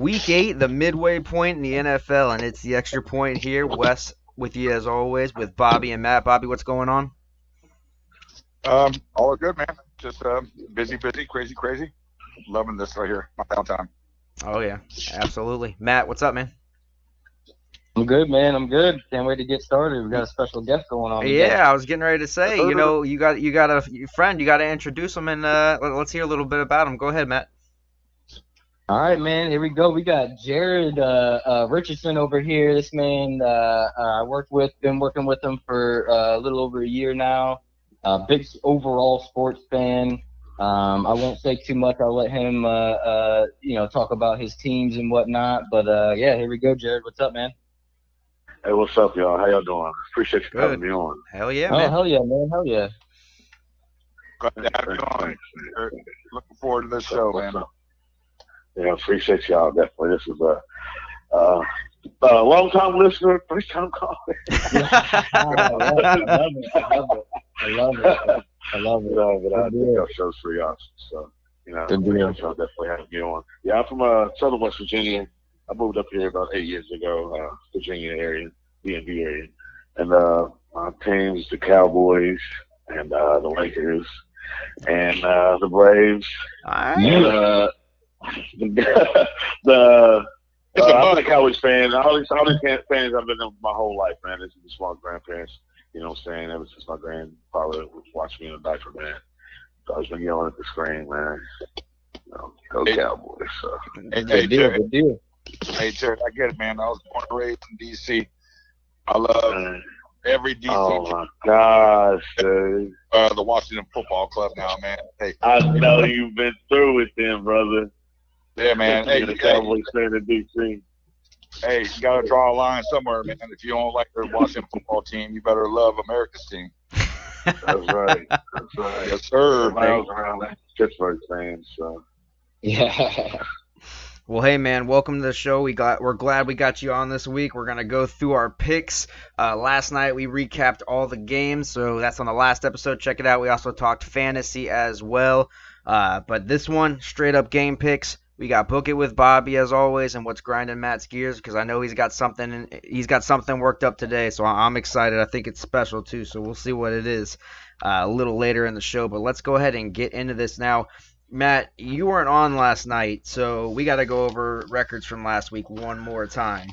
Week eight, the midway point in the NFL, and it's the extra point here. Wes with you as always with Bobby and Matt. Bobby, what's going on? Um, all good, man. Just uh, busy, busy, crazy, crazy. Loving this right here, my downtime. Oh yeah, absolutely. Matt, what's up, man? I'm good, man. I'm good. Can't wait to get started. We got a special guest going on. today. Yeah, I was getting ready to say, you know, you got you got a friend, you got to introduce him, and uh, let- let's hear a little bit about him. Go ahead, Matt. All right, man. Here we go. We got Jarrid uh, uh, Richardson over here. This man, uh, uh, I worked with, been working with him for uh, a little over a year now. Uh, big overall sports fan. Um, I won't say too much. I'll let him, uh, uh, you know, talk about his teams and whatnot. But uh, yeah, here we go, Jarrid. What's up, man? Hey, what's up, y'all? How y'all doing? Appreciate you Good. having me on. Hell yeah, oh man. hell yeah, man. Hell yeah. Glad to have you Thanks, on. thanks. Looking forward to this show, What's man. up? Yeah, appreciate y'all definitely. This is a uh, uh, long time listener, first time caller. Ah, I love it. I love it. I love it. I love it. No, but I think y'all show's pretty awesome. So, you know, Good deal. y'all definitely having me on. Yeah, I'm from uh, Southern West Virginia. I moved up here about eight years ago, uh, Virginia area, DMV area, and uh, my teams, the Cowboys and uh, the Lakers and uh, the Braves All right. And, uh, the, the It's uh, a I'm bug. a Cowboys fan. All these, all these fans I've been in my whole life, man. This is my grandparents. You know what I'm saying? Ever since my grandfather would watch me in a diaper, man. So I've been yelling at the screen, man. You know, go Hey. Cowboys. So. Hey, hey, Good deal. Jarrid, Good deal. hey, Jarrid, I get it, man. I was born and raised in D.C. I love Man. every D.C. Oh my gosh, dude. uh, the Washington Football Club now, man. Hey, I know you've been through with them, brother. Yeah, man. Hey, the hey, fan in DC. hey, you got to draw a line somewhere, man. If you don't like the Washington football team, you better love America's team. That's right. That's right. Yes, sir. I was around that Pittsburgh fans, so. Yeah. Well, hey man, welcome to the show. We got we're glad we got you on this week. We're gonna go through our picks. Uh, last night we recapped all the games, so that's on the last episode. Check it out. We also talked fantasy as well. Uh, but this one, straight up game picks. We got book it with Bobby as always, and what's grinding Matt's gears because I know he's got something. He's got something worked up today, so I'm excited. I think it's special too. So we'll see what it is uh, a little later in the show. But let's go ahead and get into this now. Matt, you weren't on last night, so we got to go over records from last week one more time.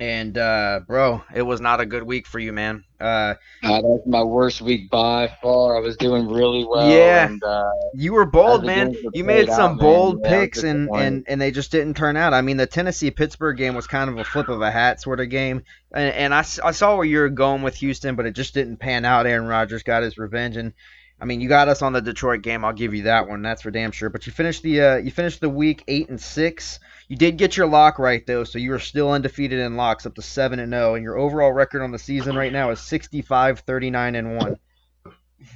And uh, bro, it was not a good week for you, man. Uh, Uh, that's my worst week by far. I was doing really well. Yeah. And, uh, you were bold, man. You made some out, man, bold yeah, picks, and, and and they just didn't turn out. I mean, the Tennessee Pittsburgh game was kind of a flip of a hat sort of game, and, and I, I saw where you were going with Houston, but it just didn't pan out. Aaron Rodgers got his revenge, and I mean, you got us on the Detroit game. I'll give you that one. That's for damn sure. But you finished the uh, you finished the week eight and six. You did get your lock right though, so you are still undefeated in locks, up to seven and zero, and your overall record on the season right now is 65, 39 and one.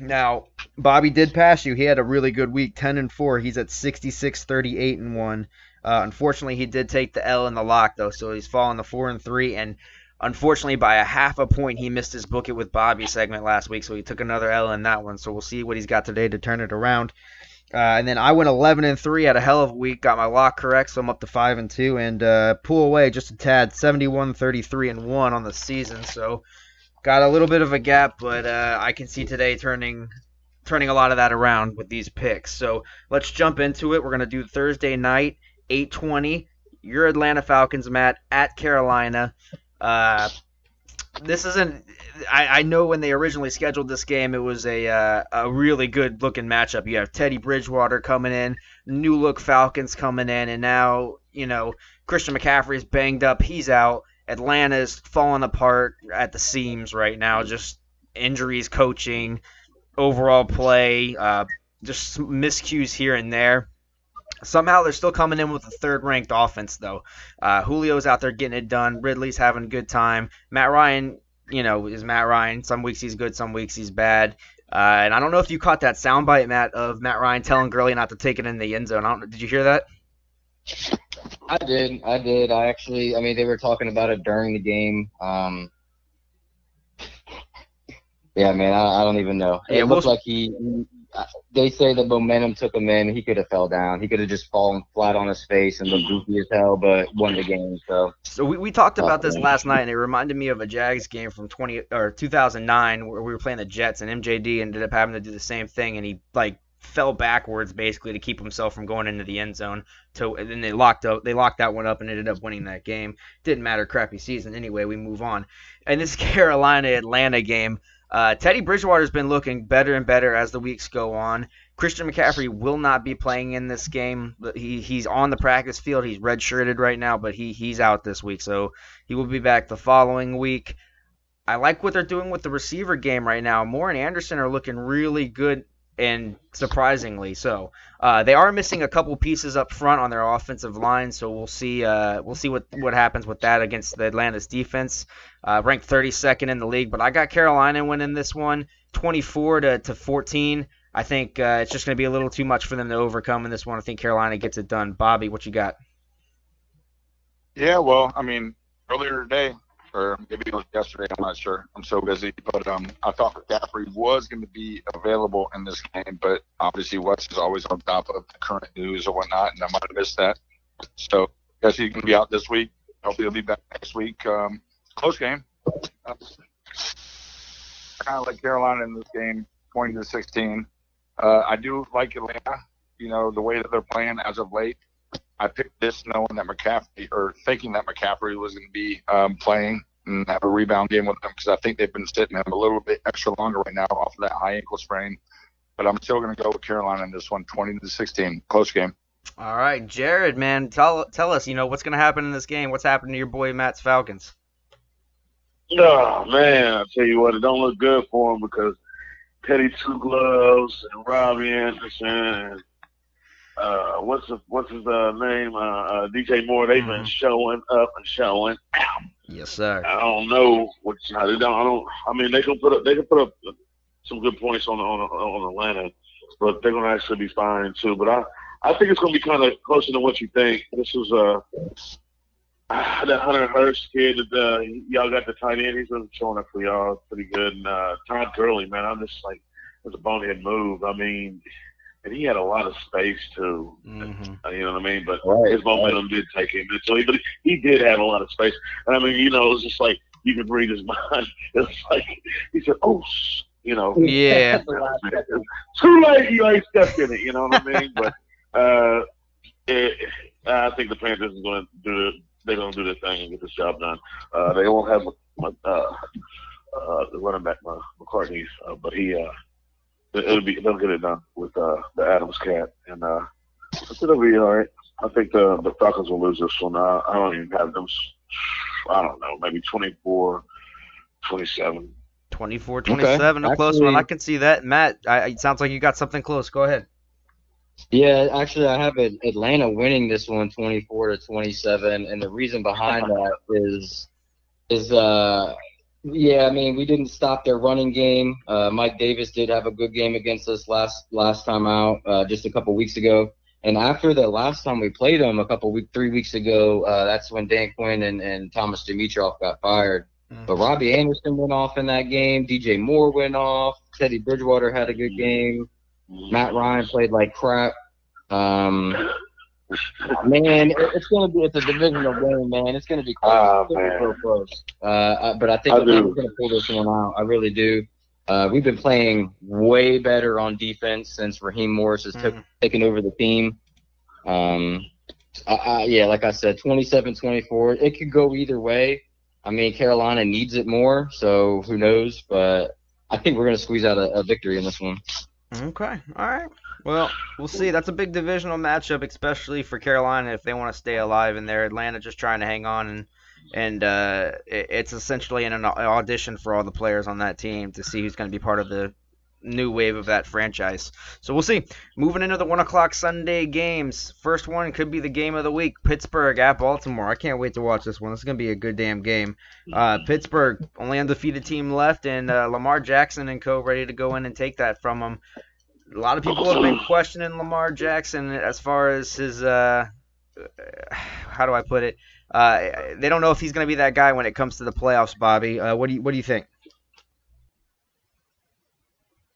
Now, Bobby did pass you. He had a really good week, 10 and 4. He's at 66, 38 and 1. Uh, unfortunately, he did take the L in the lock though, so he's fallen to 4 and 3 and unfortunately by a half a point he missed his book it with Bobby segment last week, so he took another L in that one. So we'll see what he's got today to turn it around. Uh, and then I went 11 and 3, had a hell of a week, got my lock correct, so I'm up to 5 and 2 and uh, pull away just a tad 71, 33 and 1 on the season. So got a little bit of a gap, but uh, I can see today turning turning a lot of that around with these picks. So let's jump into it. We're gonna do Thursday night, 8:20. Your Atlanta Falcons, Matt, at Carolina. Uh, this isn't. I, I know when they originally scheduled this game, it was a uh, a really good looking matchup. You have Teddy Bridgewater coming in, new look Falcons coming in, and now you know Christian McCaffrey's banged up. He's out. Atlanta's falling apart at the seams right now. Just injuries, coaching, overall play, uh, just miscues here and there. Somehow they're still coming in with a third ranked offense, though. Uh, Julio's out there getting it done. Ridley's having a good time. Matt Ryan, you know, is Matt Ryan. Some weeks he's good, some weeks he's bad. Uh, and I don't know if you caught that soundbite, Matt, of Matt Ryan telling Gurley not to take it in the end zone. I don't, did you hear that? I did. I did. I actually, I mean, they were talking about it during the game. Um, Yeah, man, I, I don't even know. Yeah, it we'll- looked like he, Uh, they say the momentum took him in. He could have fell down. He could have just fallen flat on his face and looked goofy as hell, but won the game. So So we, we talked about this last night, and it reminded me of a Jags game from 20 or 2009 where we were playing the Jets, and MJD ended up having to do the same thing, and he like fell backwards basically to keep himself from going into the end zone. To and then they locked up, they locked that one up and ended up winning that game. Didn't matter, crappy season anyway. We move on. And this Carolina Atlanta game, uh, Teddy Bridgewater's been looking better and better as the weeks go on. Christian McCaffrey will not be playing in this game. He he's on the practice field. He's redshirted right now, but he he's out this week, so he will be back the following week. I like what they're doing with the receiver game right now. Moore and Anderson are looking really good and surprisingly so. Uh, they are missing a couple pieces up front on their offensive line, so we'll see. Uh, we'll see what what happens with that against the Atlanta's defense. Uh, ranked 32nd in the league, but I got Carolina winning this one, 24 to, to 14. I think uh, it's just going to be a little too much for them to overcome in this one. I think Carolina gets it done. Bobby, what you got? Yeah, well, I mean, earlier today, or maybe it was yesterday, I'm not sure. I'm so busy, but um, I thought McCaffrey was going to be available in this game, but obviously Wes is always on top of the current news or whatnot, and I might have missed that. So, I guess he's going to be out this week. Hopefully, he'll be back next week. Um, close game. Uh, kind of like Carolina in this game, 20 to 16. Uh, I do like Atlanta. You know the way that they're playing as of late. I picked this knowing that McCaffrey, or thinking that McCaffrey was going to be um, playing and have a rebound game with them because I think they've been sitting him a little bit extra longer right now off of that high ankle sprain. But I'm still going to go with Carolina in this one, 20 to 16, close game. All right, Jarrid, man, tell tell us, you know, what's going to happen in this game? What's happening to your boy Matt's Falcons? Oh man, I tell you what, it don't look good for him because Teddy Two Gloves and Robbie Anderson and uh, what's the, what's his uh, name? Uh, uh, DJ Moore. They've been Mhm. showing up and showing out. Yes, sir. I don't know what they don't. I don't. I mean, they can put up. They can put up some good points on on on Atlanta, but they're gonna actually be fine too. But I I think it's gonna be kind of closer than what you think. This is uh that Hunter Hurst kid that uh, y'all got the tight end. He's been showing up for y'all pretty good. And uh, Todd Gurley, man, I'm just like it was a bonehead move. I mean, and he had a lot of space too. hmm Uh, You know what I mean? But Right, his momentum did take him. And so he, but he did have a lot of space. And I mean, you know, it was just like you could read his mind. It was like he said, "Oh, you know, Yeah. too late. You ain't stepped in it. You know what I mean? But uh, it, I think the Panthers is going to do. They're going to do their thing and get this job done. Uh, they won't have uh, uh, the running back uh, McCartney, uh, but he. Uh, It'll be they'll get it done with uh, the Adams cat, and uh, I think it'll be all right. I think the the Falcons will lose this one. I, I don't even have them. I don't know, maybe 24, 27. 24 27, a close Actually- one. I can see that. Matt, I, it sounds like you got something close. Go ahead. Yeah, actually, I have Atlanta winning this one, 24 to 27, and the reason behind that is, is uh, yeah, I mean, we didn't stop their running game. Uh, Mike Davis did have a good game against us last last time out, uh, just a couple weeks ago. And after the last time we played them, a couple week, three weeks ago, uh, that's when Dan Quinn and, and Thomas Dimitroff got fired. But Robbie Anderson went off in that game. DJ Moore went off. Teddy Bridgewater had a good game. Matt Ryan played like crap. Um, man, it's gonna be it's a divisional game, man. It's gonna be close. It's gonna be man. real close. Uh, uh, but I think I do. Atlanta's gonna pull this one out. I really do. Uh, we've been playing way better on defense since Raheem Morris has took, Mhm. taken over the team. Um, I, I, yeah, like I said, 27-24. It could go either way. I mean, Carolina needs it more, so who knows? But I think we're gonna squeeze out a, a victory in this one. Okay. All right. Well, we'll see. That's a big divisional matchup, especially for Carolina if they want to stay alive in there. Atlanta just trying to hang on, and and uh, it- it's essentially an audition for all the players on that team to see who's going to be part of the new wave of that franchise. So we'll see. Moving into the one o'clock Sunday games. First one could be the game of the week: Pittsburgh at Baltimore. I can't wait to watch this one. This is going to be a good damn game. Uh, Pittsburgh, only undefeated team left, and uh, Lamar Jackson and co. ready to go in and take that from them. A lot of people have been questioning Lamar Jackson as far as his, uh, how do I put it? Uh, they don't know if he's going to be that guy when it comes to the playoffs. Bobby, uh, what do you what do you think?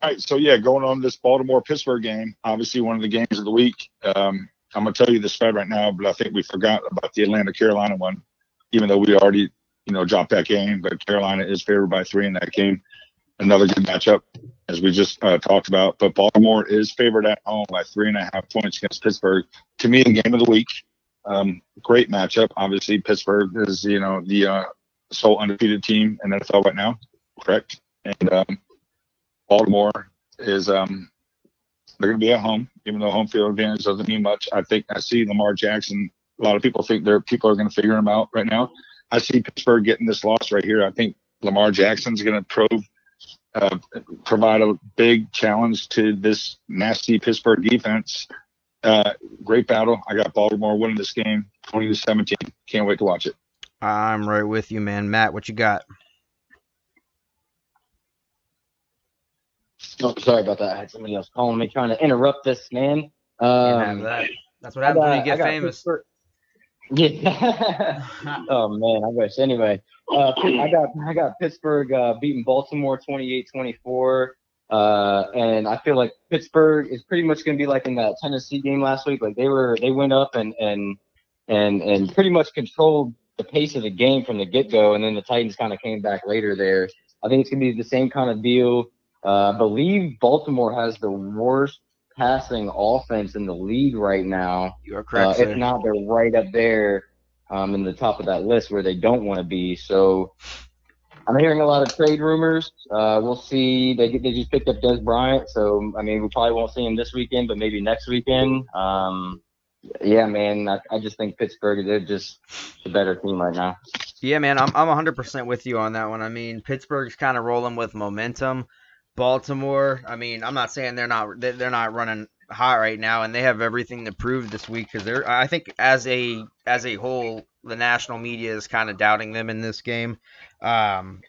All right, so yeah, going on this Baltimore Pittsburgh game, obviously one of the games of the week. Um, I'm gonna tell you the spread right now, but I think we forgot about the Atlanta Carolina one, even though we already you know dropped that game. But Carolina is favored by three in that game. Another good matchup, as we just uh, talked about. But Baltimore is favored at home by three and a half points against Pittsburgh. To me, the game of the week. Um, great matchup. Obviously, Pittsburgh is you know the uh, sole undefeated team in NFL right now, correct? And um, Baltimore is um, they're going to be at home, even though home field advantage doesn't mean much. I think I see Lamar Jackson. A lot of people think there people are going to figure him out right now. I see Pittsburgh getting this loss right here. I think Lamar Jackson's going to prove uh, provide a big challenge to this nasty Pittsburgh defense. Uh, great battle. I got Baltimore winning this game, 20 to 17. Can't wait to watch it. I'm right with you, man. Matt, what you got? Oh, sorry about that. I had somebody else calling me, trying to interrupt this, man. Um, that. That's what happens when you get famous. Pittsburgh- Yeah. oh man, I wish. Anyway, uh, I got I got Pittsburgh uh, beating Baltimore 28-24. Uh, and I feel like Pittsburgh is pretty much going to be like in that Tennessee game last week. Like they were, they went up and and and and pretty much controlled the pace of the game from the get go, and then the Titans kind of came back later there. I think it's going to be the same kind of deal. Uh, I believe Baltimore has the worst passing offense in the league right now. You are Uh, correct. sir. if not, they're right up there um, in the top of that list where they don't want to be. So I'm hearing a lot of trade rumors. Uh, we'll see. They they just picked up Dez Bryant, so I mean we probably won't see him this weekend, but maybe next weekend. Um, yeah, man, I, I just think Pittsburgh they're just the better team right now. Yeah, man, I'm I'm 100% with you on that one. I mean, Pittsburgh's kind of rolling with momentum. Baltimore, I mean, I'm not saying they're not they- they're not running hot right now, and they have everything to prove this week because they're. I think as a as a whole, the national media is kind of doubting them in this game. Um,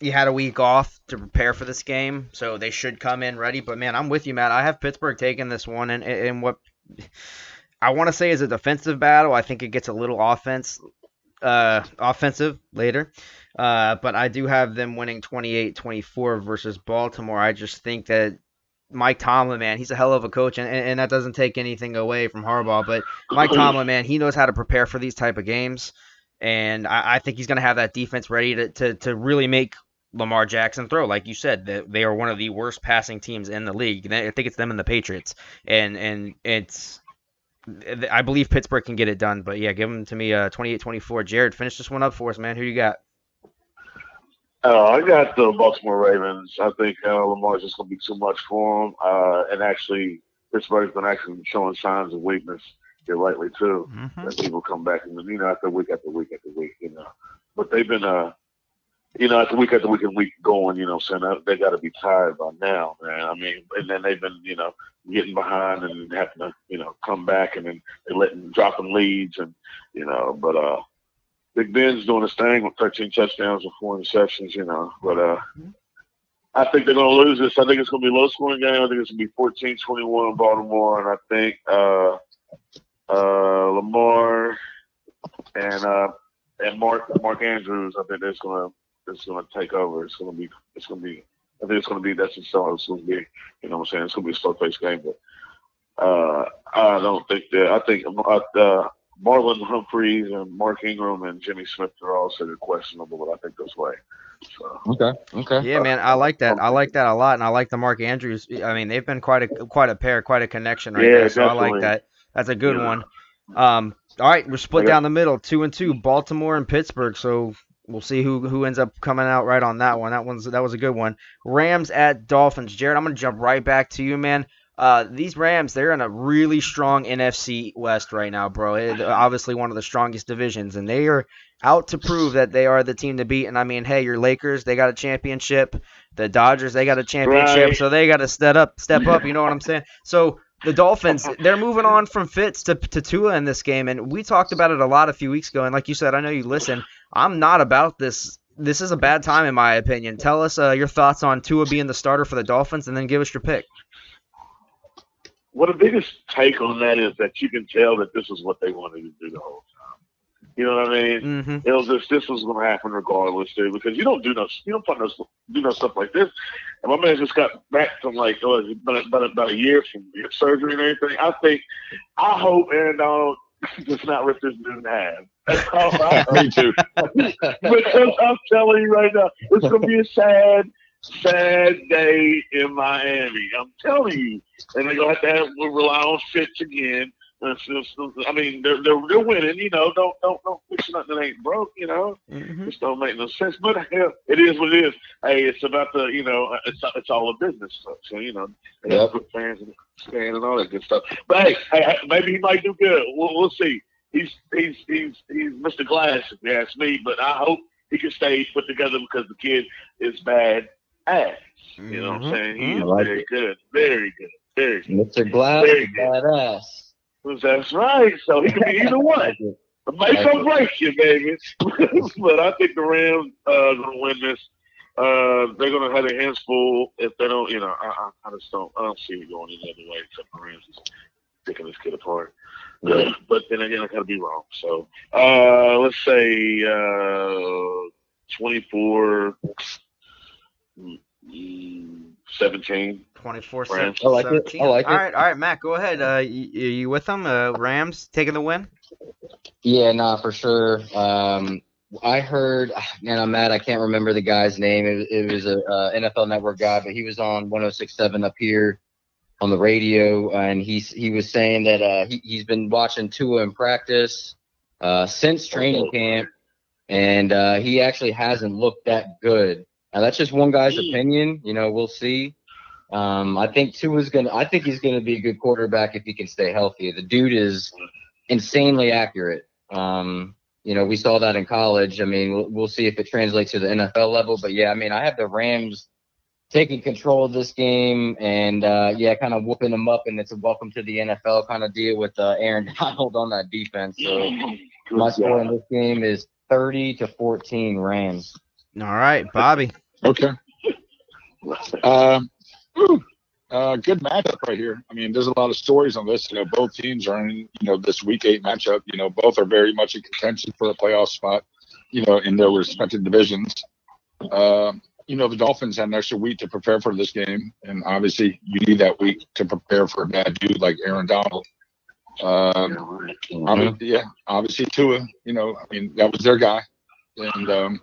you had a week off to prepare for this game, so they should come in ready. But man, I'm with you, Matt. I have Pittsburgh taking this one, and and what I want to say is a defensive battle. I think it gets a little offense uh, offensive later. Uh, but I do have them winning 28-24 versus Baltimore. I just think that Mike Tomlin, man, he's a hell of a coach, and, and that doesn't take anything away from Harbaugh. But Mike Tomlin, man, he knows how to prepare for these type of games, and I, I think he's going to have that defense ready to, to, to really make Lamar Jackson throw. Like you said, they are one of the worst passing teams in the league. I think it's them and the Patriots, and and it's I believe Pittsburgh can get it done, but yeah, give them to me uh 28-24. Jarrid, finish this one up for us, man. Who you got? Uh, I got the Baltimore Ravens. I think uh, Lamar's just going to be too much for them. Uh, and actually, Pittsburgh's been actually showing signs of weakness here lately, too. Mm-hmm. That people come back and, you know, after week after week after week, you know. But they've been, uh, you know, after week after week and week going, you know, saying that they got to be tired by now, man. I mean, and then they've been, you know, getting behind and having to, you know, come back and then they letting dropping leads and, you know, but uh, Big Ben's doing his thing with 13 touchdowns and four interceptions, you know. But uh, I think they're going to lose this. I think it's going to be a low scoring game. I think it's going to be 14 21 in Baltimore. And I think uh, uh, Lamar and uh, and Mark Mark Andrews, I think that's going to it's going to take over. It's going to be it's going to be I think it's going to be that's just how it's going to be. You know what I'm saying? It's going to be a slow paced game, but uh, I don't think that. I think uh, Marlon Humphreys and Mark Ingram and Jimmy Smith are also questionable, but I think those way. So Okay. Okay. Yeah, man, I like that. I like that a lot, and I like the Mark Andrews. I mean, they've been quite a quite a pair, quite a connection right Yeah, there. So I like that. That's a good Yeah. one. Um, all right, we're split got- down the middle, two and two, Baltimore and Pittsburgh. So we'll see who who ends up coming out right on that one. That one's that was a good one. Rams at Dolphins. Jarrid, I'm gonna jump right back to you, man. Uh, these Rams, they're in a really strong NFC West right now, bro. It- obviously, one of the strongest divisions, and they are out to prove that they are the team to beat. And I mean, hey, your Lakers, they got a championship. The Dodgers, they got a championship, Right. so they got to step up, step up. You know what I'm saying? So the Dolphins, they're moving on from Fitz to, to Tua in this game, and we talked about it a lot a few weeks ago. And like you said, I know you listen. I'm not about this. This is a bad time, in my opinion. Tell us uh, your thoughts on Tua being the starter for the Dolphins, and then give us your pick. Well, the biggest take on that is that you can tell that this is what they wanted to do the whole time. You know what I mean? Mm-hmm. It was just this was gonna happen regardless, dude. Because you don't do no, you don't put no, do no stuff like this. And my man just got back from like, oh, about, about, about a year from surgery and everything. I think, I hope Aaron Donald does not rip this dude in half. That's all I Me too. Because I'm telling you right now, it's gonna be a sad, sad day in Miami. I'm telling you, and they're gonna have to have, rely on Fitz again. And so- so- I mean, they're, they're they're winning. You know, don't don't don't fix nothing that ain't broke. You know, Mm-hmm. just don't make no sense. But hell, it is what it is. Hey, it's about the you know, it's it's all a business. So, so you know, they Yep. fans and stand and all that good stuff. But hey, hey, hey, maybe he might do good. We'll, we'll see. He's he's he's he's Mr. Glass, if you ask me. But I hope he can stay put together because the kid is bad ass. You know what I'm Mhm. saying? He is I like very good, very good, very good. Mr. Glass, Very good. badass. That's right. So he can be either one. Like it. Make or break you, baby. but I think the Rams uh gonna win this. Uh, they're gonna have their hands full if they don't. You know, I, I, I just don't. I don't see it going any other way except the Rams is picking this kid apart. Yeah. But then again, I gotta be wrong. So uh, let's say uh, 24, mm, 17. 24 Rams. I like it. I like all it. right, all right, Matt, go ahead. Uh, you, you with them? Uh, Rams taking the win? Yeah, nah, for sure. Um, I heard, man, I'm mad. I can't remember the guy's name. It, it was a uh, NFL Network guy, but he was on 106.7 up here on the radio, and he's he was saying that uh, he he's been watching Tua in practice uh, since training camp, and uh, he actually hasn't looked that good. Now that's just one guy's opinion. You know, we'll see. Um, I think Tua's gonna. I think he's gonna be a good quarterback if he can stay healthy. The dude is insanely accurate. Um, you know, we saw that in college. I mean, we'll, we'll see if it translates to the NFL level. But yeah, I mean, I have the Rams taking control of this game and uh, yeah, kind of whooping them up, and it's a welcome to the NFL kind of deal with uh, Aaron Donald on that defense. So my score in this game is 30 to 14 Rams. All right, Bobby. Okay. Um, whew, uh, good matchup right here. I mean, there's a lot of stories on this. You know, both teams are in, you know, this week eight matchup. You know, both are very much in contention for a playoff spot, you know, in their respective divisions. Um, you know, the Dolphins had an extra week to prepare for this game. And obviously, you need that week to prepare for a bad dude like Aaron Donald. Um, obvi- yeah, obviously Tua, you know, I mean, that was their guy. And, um,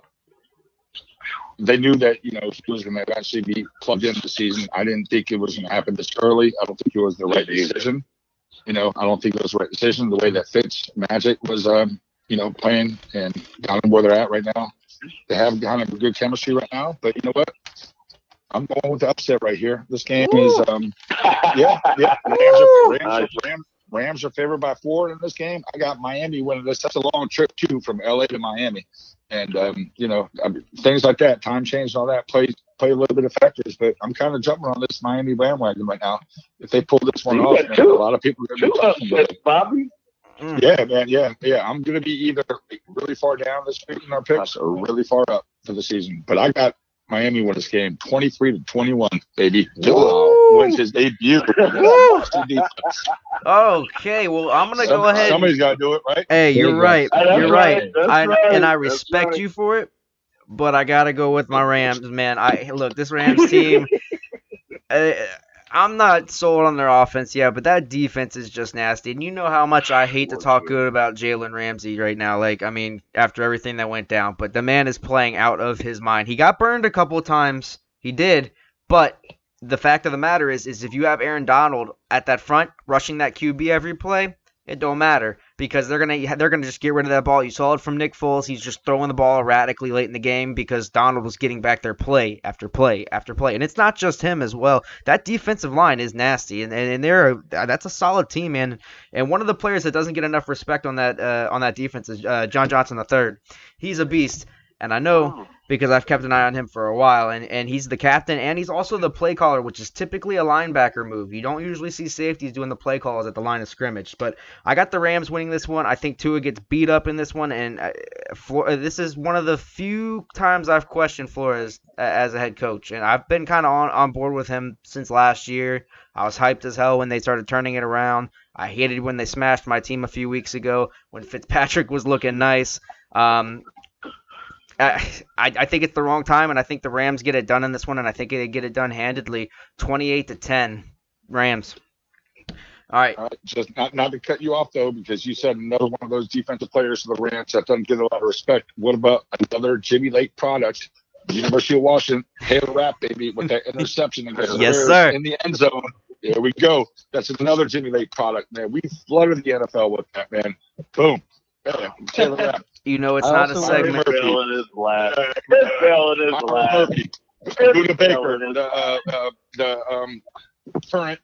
they knew that you know he was going to actually be plugged into the season. I didn't think it was going to happen this early. I don't think it was the right decision. You know, I don't think it was the right decision. The way that Fitz Magic was, um, you know, playing and got them where they're at right now. They have kind of a good chemistry right now. But you know what? I'm going with the upset right here. This game is, um, yeah, yeah. Rams are, Rams, are, Rams, Rams are favored by four in this game. I got Miami winning this. That's a long trip too from LA to Miami and um, you know I mean, things like that, time change and all that play play a little bit of factors. But I'm kind of jumping on this Miami bandwagon right now. If they pull this one You off, man, two- a lot of people are going to be talking about upsets, Bobby. Mm. Yeah, man, yeah, yeah. I'm going to be either really far down this week in our picks or really far up for the season. But I got Miami win this game, 23 to 21, baby. Tua wins his debut. Okay, well, I'm gonna go ahead. Somebody's got to do it, right? Hey, you're you right. That's You're right. right. I, right. And I respect right. you for it, but I gotta go with my Rams, man. I look this Rams team. uh, I'm not sold on their offense yet, but that defense is just nasty. And you know how much I hate to talk good about Jalen Ramsey right now. Like, I mean, after everything that went down, but the man is playing out of his mind. He got burned a couple of times. He did, but the fact of the matter is, is if you have Aaron Donald at that front rushing that QB every play, it don't matter because they're gonna they're gonna just get rid of that ball. You saw it from Nick Foles; he's just throwing the ball erratically late in the game because Donald was getting back their play after play after play, and it's not just him as well. That defensive line is nasty, and and, and they're that's a solid team, man. And one of the players that doesn't get enough respect on that uh, on that defense is uh, John Johnson III. He's a beast. and I know Oh. Because I've kept an eye on him for a while, and, and he's the captain, and he's also the play caller, which is typically a linebacker move. You don't usually see safeties doing the play calls at the line of scrimmage, but I got the Rams winning this one. I think Tua gets beat up in this one, and uh, Flor- uh, this is one of the few times I've questioned Flores as a head coach, and I've been kind of on, on board with him since last year. I was hyped as hell when they started turning it around. I hated when they smashed my team a few weeks ago when Fitzpatrick was looking nice. Um, I, I think it's the wrong time, and I think the Rams get it done in this one, and I think they get it done handedly, 28 to 10, Rams. All right, All right, just not not to cut you off though, because you said another one of those defensive players for the Rams that doesn't get a lot of respect. What about another Jimmy Lake product? University of Washington, Taylor Rapp, baby, with that interception against Yes, sir. in the end zone. There we go. That's another Jimmy Lake product, man. We flooded the NFL with that, man. Boom. Yeah, Taylor Rapp. You know it's I not a segment. Murphy. Fell in his lap. Uh, Fell in his Myron lap. Murphy. Budda Baker, the, uh, uh, the um, current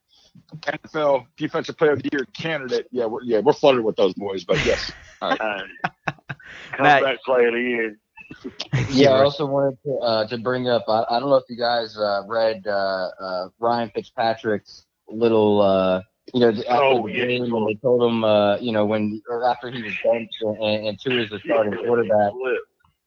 NFL Defensive Player of the Year candidate. Yeah, we're, yeah, we're flooded with those boys, but yes. Hey. Matt- Comeback play of the year. Yeah, I also wanted to uh, to bring up. I, I don't know if you guys uh, read uh, uh, Ryan Fitzpatrick's little, uh, you know, after Oh, the yeah. game when they told him, uh, you know, when or after he was benched and, and Tua is the starting quarterback.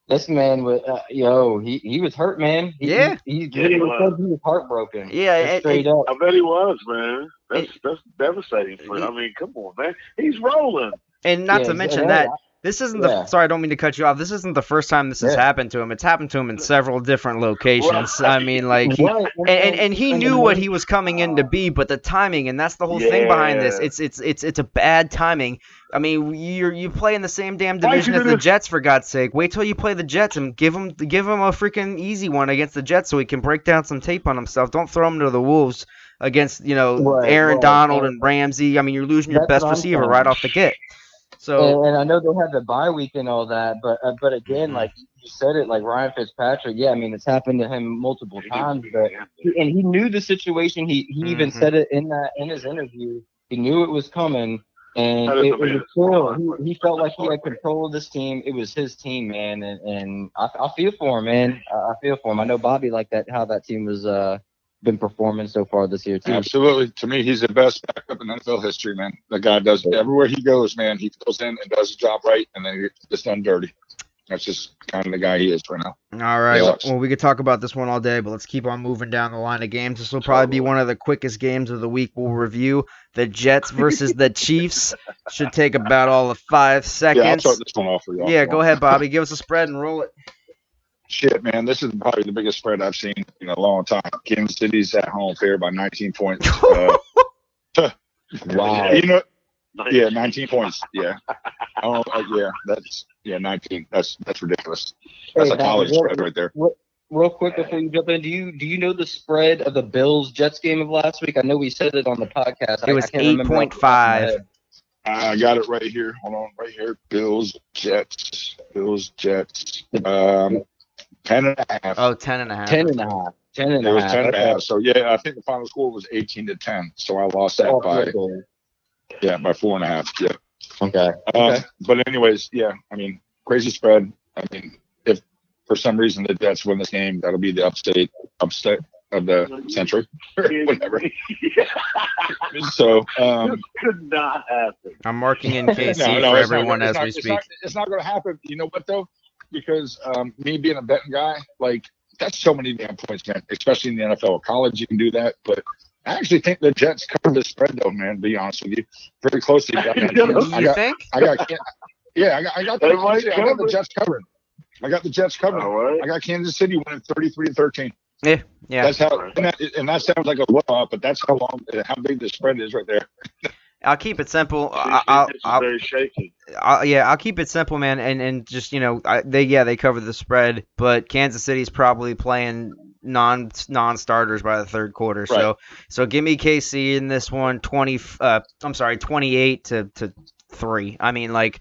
This man was, uh, yo, he he was hurt, man. He, Yeah. he, he, Yeah, he literally was. he was heartbroken. Yeah, Just and- straight and- up. I bet he was, man. That's that's devastating. For, I mean, come on, man. He's rolling. And not Yeah, to mention hey, that this isn't the Yeah. sorry, I don't mean to cut you off. This isn't the first time this has Yeah. happened to him. It's happened to him in several different locations. I mean, like he, Right, and, and, and he knew what he was coming in to be, but the timing, and that's the whole thing behind this. It's it's it's it's a bad timing. I mean, you're you play in the same damn division as the gonna- Jets for God's sake. Wait till you play the Jets and give him give him a freaking easy one against the Jets so he can break down some tape on himself. Don't throw him to the wolves against you know Right, Aaron right, Donald right. and Ramsey. I mean, you're losing your That's best receiver right off the get. So and, and I know they'll have the bye week and all that, but uh, but again, Mhm. like you said it, like Ryan Fitzpatrick, yeah, I mean it's happened to him multiple times, but he, and he knew the situation. He he even Mhm. said it in that in his interview. He knew it was coming, and it, it was man. still he, he felt like he had control of this team. It was his team, man, and and I, I feel for him, man. I, I feel for him. I know Bobby like that how that team was uh been performing so far this year too. Absolutely. To me, he's the best backup in NFL history, man. The guy does everywhere he goes, man. He goes in and does his job right, and then he gets done dirty. That's just kind of the guy he is right now. All right. Well, we could talk about this one all day, but let's keep on moving down the line of games. This will probably be one of the quickest games of the week. We'll review the Jets versus the Chiefs. Should take about all of five seconds. Yeah, I'll seconds. start this one off for y'all. Yeah, go ahead, Bobby. Give us a spread and roll it. Shit, man, this is probably the biggest spread I've seen in a long time. Kansas City's at home fair by 19 points. Uh, Wow. you know, yeah, 19 points. Yeah. Oh, uh, yeah, that's yeah, 19. That's that's ridiculous. That's Hey, a college Bobby, spread right there. Real quick before you jump in, do you do you know the spread of the Bills Jets game of last week? I know we said it on the podcast. I- It was I can't remember off the top of my 8.5. I got it right here. Hold on, right here. Bills, Jets, Bills, Jets. Um, 10 and a half. Oh, 10 and a half. Ten and a half. Ten and it a was half. 10 and a half. So yeah, I think the final score was 18 to 10. So I lost that Oh, by okay. yeah by four and a half. Yeah. Okay. Um, Okay. But anyways, yeah, I mean, crazy spread. I mean, if for some reason the Jets win this game, that'll be the upstate upstate of the century, whatever. So, um, could not happen. I'm marking in KC no, no, for it's not everyone as it's we not, speak. It's not, it's not going to happen. You know what though? Because um, me being a betting guy, like that's so many damn points, man. Especially in the NFL, college you can do that, but. I actually think the Jets covered the spread, though, man. To be honest with you, very closely. I got, I you got, think? I got, yeah, I got, I got, the, I got the. Jets covered. I got the Jets covered. All right. I got Kansas City winning 33 to 13. Yeah. Yeah. That's how, and that, and that sounds like a blowout, but that's how long, how big the spread is right there. I'll keep it simple. I'll, I'll, very shaky. I'll, yeah, I'll keep it simple, man, and and just you know, I, they yeah they cover the spread, but Kansas City's probably playing non non starters by the third quarter. So so give me KC in this one, twenty. Uh, I'm sorry, twenty eight to to three. I mean, like,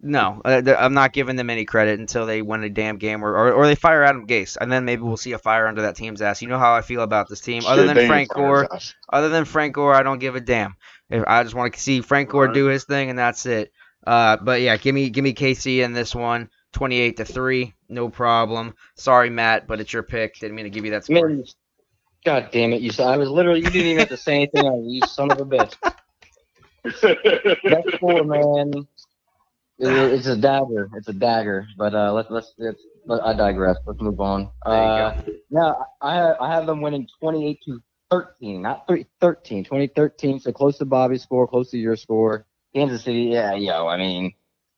no, uh, I'm not giving them any credit until they win a damn game or, or or they fire Adam Gase, and then maybe we'll see a fire under that team's ass. You know how I feel about this team. Other than Frank Gore, other than Frank Gore, I don't give a damn. If I just want to see Frank Gore do his thing, and that's it. Uh, but yeah, give me give me KC in this one. 28 to 3. No problem. Sorry, Matt, but it's your pick. Didn't mean to give you that score. Man, God damn it! You said I was literally. You didn't even have to say anything. on You son of a bitch. Next score, man. It- It's a dagger. It's a dagger. But uh, let's let's, let's let, I digress. Let's move on. There you Uh, now I have, I have them winning 28 to 13, not 3, 13, 2013. So close to Bobby's score, close to your score. Kansas City, yeah, yo. I mean,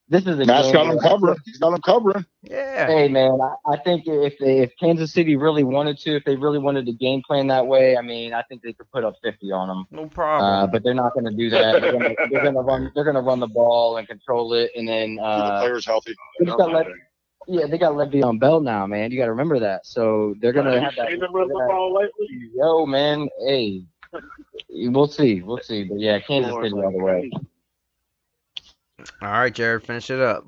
this is a Matt's game got him covering. He's got him covering. Yeah. Hey man, I, I think if they, if Kansas City really wanted to, if they really wanted to game plan that way, I mean, I think they could put up 50 on them. No Uh, problem. but they're not going to do that. They're going to they're going to run they're going to run the ball and control it, and then Keep the uh, players healthy. they just got Le- yeah, they got Le'Veon Bell now, man. You got to remember that. So they're going to have that. Seen them run the they're gonna- ball lately? Yo, man, hey, we'll see, we'll see. But yeah, Kansas City all the way. All right, Jarrid, finish it up.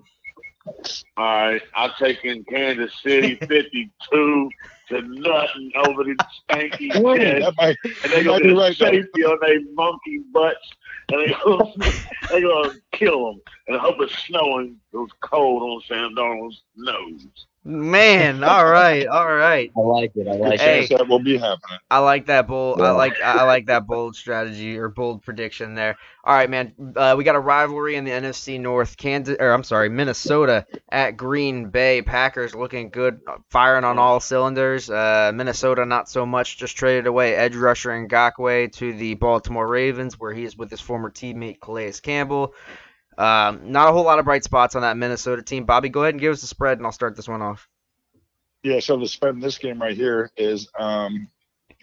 All right, I'm taking Kansas City 52 to nothing over the stanky Jets. That might, And they you gonna get right, though. safety on their monkey butts. And they gonna, they gonna kill them. And I hope it's snowing. It was cold on Sam Darnold's nose. Man, all right, all right. I like it. I like Hey. it. That will be happening. I like that bold. I like I like that bold strategy or bold prediction there. All right, man. Uh, we got a rivalry in the NFC North. Kansas, or I'm sorry, Minnesota at Green Bay. Packers looking good, uh, firing on all cylinders. Uh, Minnesota not so much. Just traded away edge rusher Ngakoue to the Baltimore Ravens, where he is with his former teammate Calais Campbell. Um, not a whole lot of bright spots on that Minnesota team. Bobby, go ahead and give us the spread, and I'll start this one off. Yeah, so the spread in this game right here is um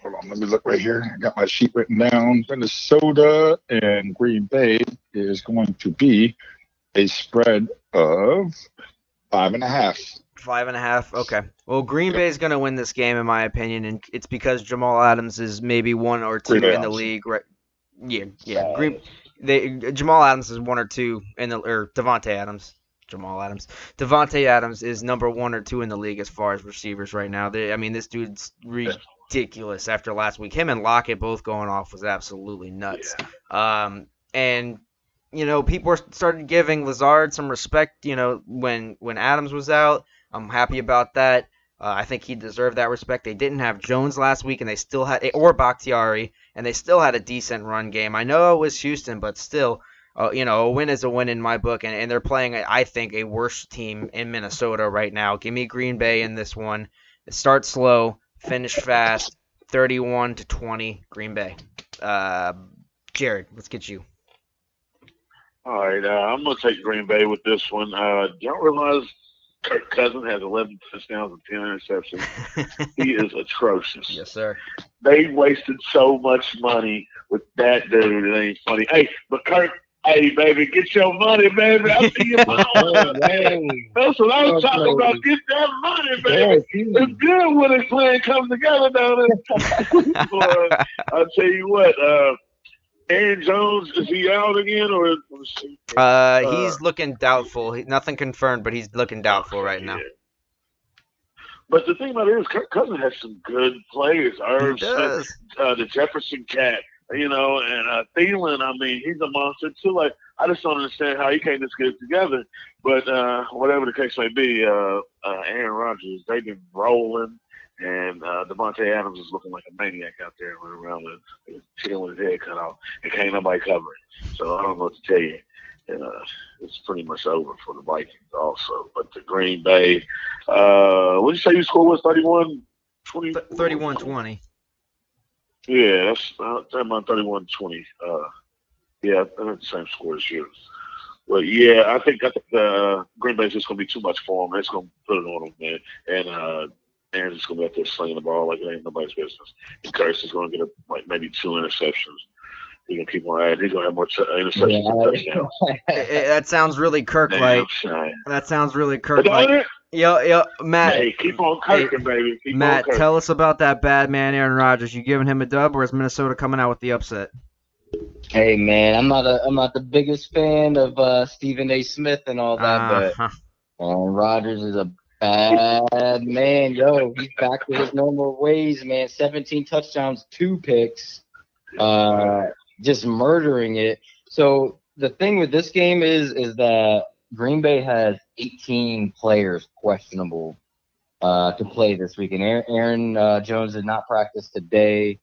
hold on, let me look right here. I got my sheet written down. Minnesota and Green Bay is going to be a spread of five and a half. Five and a half. Okay. Well, Green Bay is going to win this game, in my opinion, and it's because Jamal Adams is maybe one or two in the league. Right? Yeah, yeah. Green. They Jamal Adams is one or two in the or Davante Adams. Jamal Adams. Davante Adams is number one or two in the league as far as receivers right now. They, I mean, this dude's ridiculous after last week. Him and Lockett both going off was absolutely nuts. Um, and you know, people started giving Lazard some respect. You know, when when Adams was out, I'm happy about that. Uh, I think he deserved that respect. They didn't have Jones last week, and they still had or Bakhtiari, and they still had a decent run game. I know it was Houston, but still, uh, you know, a win is a win in my book, and, and they're playing, I think, a worse team in Minnesota right now. Give me Green Bay in this one. Start slow, finish fast. 31 to 20, Green Bay. Uh, Jarrid, let's get you. All right, uh, I'm going to take Green Bay with this one. Uh, don't realize Kirk Cousins has 11 touchdowns and 10 interceptions. he is atrocious. yes, sir. They wasted so much money with that dude. It ain't funny. Hey, but Kirk, hey, baby, get your money, baby. I'll see your money. Hey, That's what I was talking about. Get that money, baby. It's good when a plan comes together down there. Boy, I'll tell you what, uh, Aaron Jones, is he out again or is Uh, he's looking doubtful. He, nothing confirmed, but he's looking doubtful right now. But the thing about it is, Kirk Cousins has some good players. Irv Smith, uh, the Jefferson cat, you know, and uh, Thielen. I mean, he's a monster too. Like, I just don't understand how he can't just get it together. But uh, whatever the case may be, uh, uh, Aaron Rodgers, they've been rolling, and uh, Davante Adams is looking like a maniac out there running around with with chicken with his head cut off, and can't nobody cover it. So I don't know what to tell you. And, uh, it's pretty much over for the Vikings also. But the Green Bay, uh, what did you say your score was? 31 20? 31 20. Yeah, that's uh, on 31 20. Uh, yeah, I think the same score as you. Well, yeah, I think I think uh, Green Bay's just gonna be too much for them. It's gonna put it on them, man. And uh, Aaron's just gonna be out there slinging the ball like it ain't nobody's business. And Curtis is gonna get a, like maybe two interceptions. He's gonna keep on adding. He's gonna have more t- interceptions than touchdowns. That sounds really Kirk like. That sounds really Kirk like. it? Yo, yo, Matt. Hey, keep on kirking, baby. Keep Matt, on kirking. tell us about that bad man, Aaron Rodgers. You giving him a dub, or is Minnesota coming out with the upset? Hey man, I'm not a I'm not the biggest fan of uh, Stephen A. Smith and all that, but Uh-huh. Aaron Rodgers is a bad man. Yo, he's back to his normal ways, man. 17 touchdowns, two picks, uh, just murdering it. So the thing with this game is is that Green Bay has 18 players questionable uh, to play this weekend. Aaron, Aaron uh, Jones did not practice today,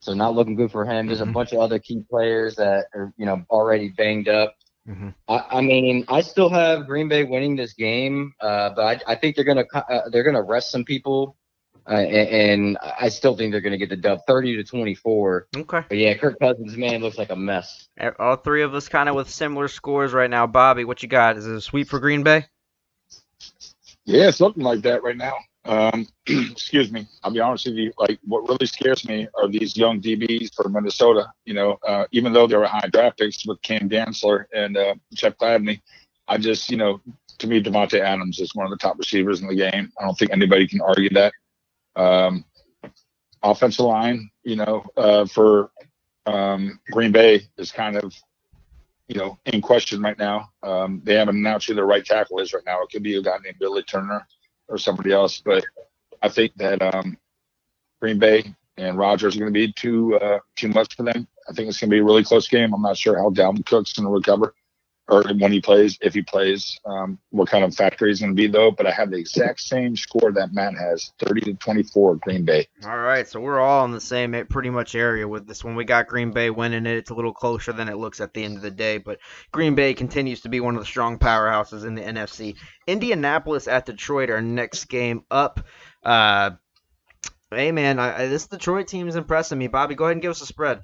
so not looking good for him. There's a bunch of other key players that are you know already banged up. Mhm. I, I mean, I still have Green Bay winning this game, uh, but I, I think they're gonna co- uh, they're gonna rest some people, uh, and, and I still think they're gonna get the dub, 30 to 24. Okay. But yeah, Kirk Cousins, man, looks like a mess. All three of us kind of with similar scores right now. Bobby, what you got? Is it a sweep for Green Bay? Yeah, something like that right now. Um, excuse me. I'll be honest with you. Like, what really scares me are these young DBs from Minnesota. You know, uh, even though they were high draft picks with Cam Dantzler and uh, Jeff Gladney, I just, you know, to me, Davante Adams is one of the top receivers in the game. I don't think anybody can argue that. Um, offensive line, you know, uh, for um, Green Bay is kind of, you know, in question right now. Um, they haven't announced who their right tackle is right now. It could be a guy named Billy Turner or somebody else, but I think that um, Green Bay and Rodgers are going to be too uh, too much for them. I think it's going to be a really close game. I'm not sure how Dalvin Cook's going to recover or when he plays, if he plays, um, what kind of factor he's going to be though. But I have the exact same score that Matt has, 30 to 24, Green Bay. All right, so we're all in the same pretty much area with this one. We got Green Bay winning it. It's a little closer than it looks at the end of the day, but Green Bay continues to be one of the strong powerhouses in the NFC. Indianapolis at Detroit, our next game up. Uh, hey man, I, this Detroit team is impressing me. Bobby, go ahead and give us a spread.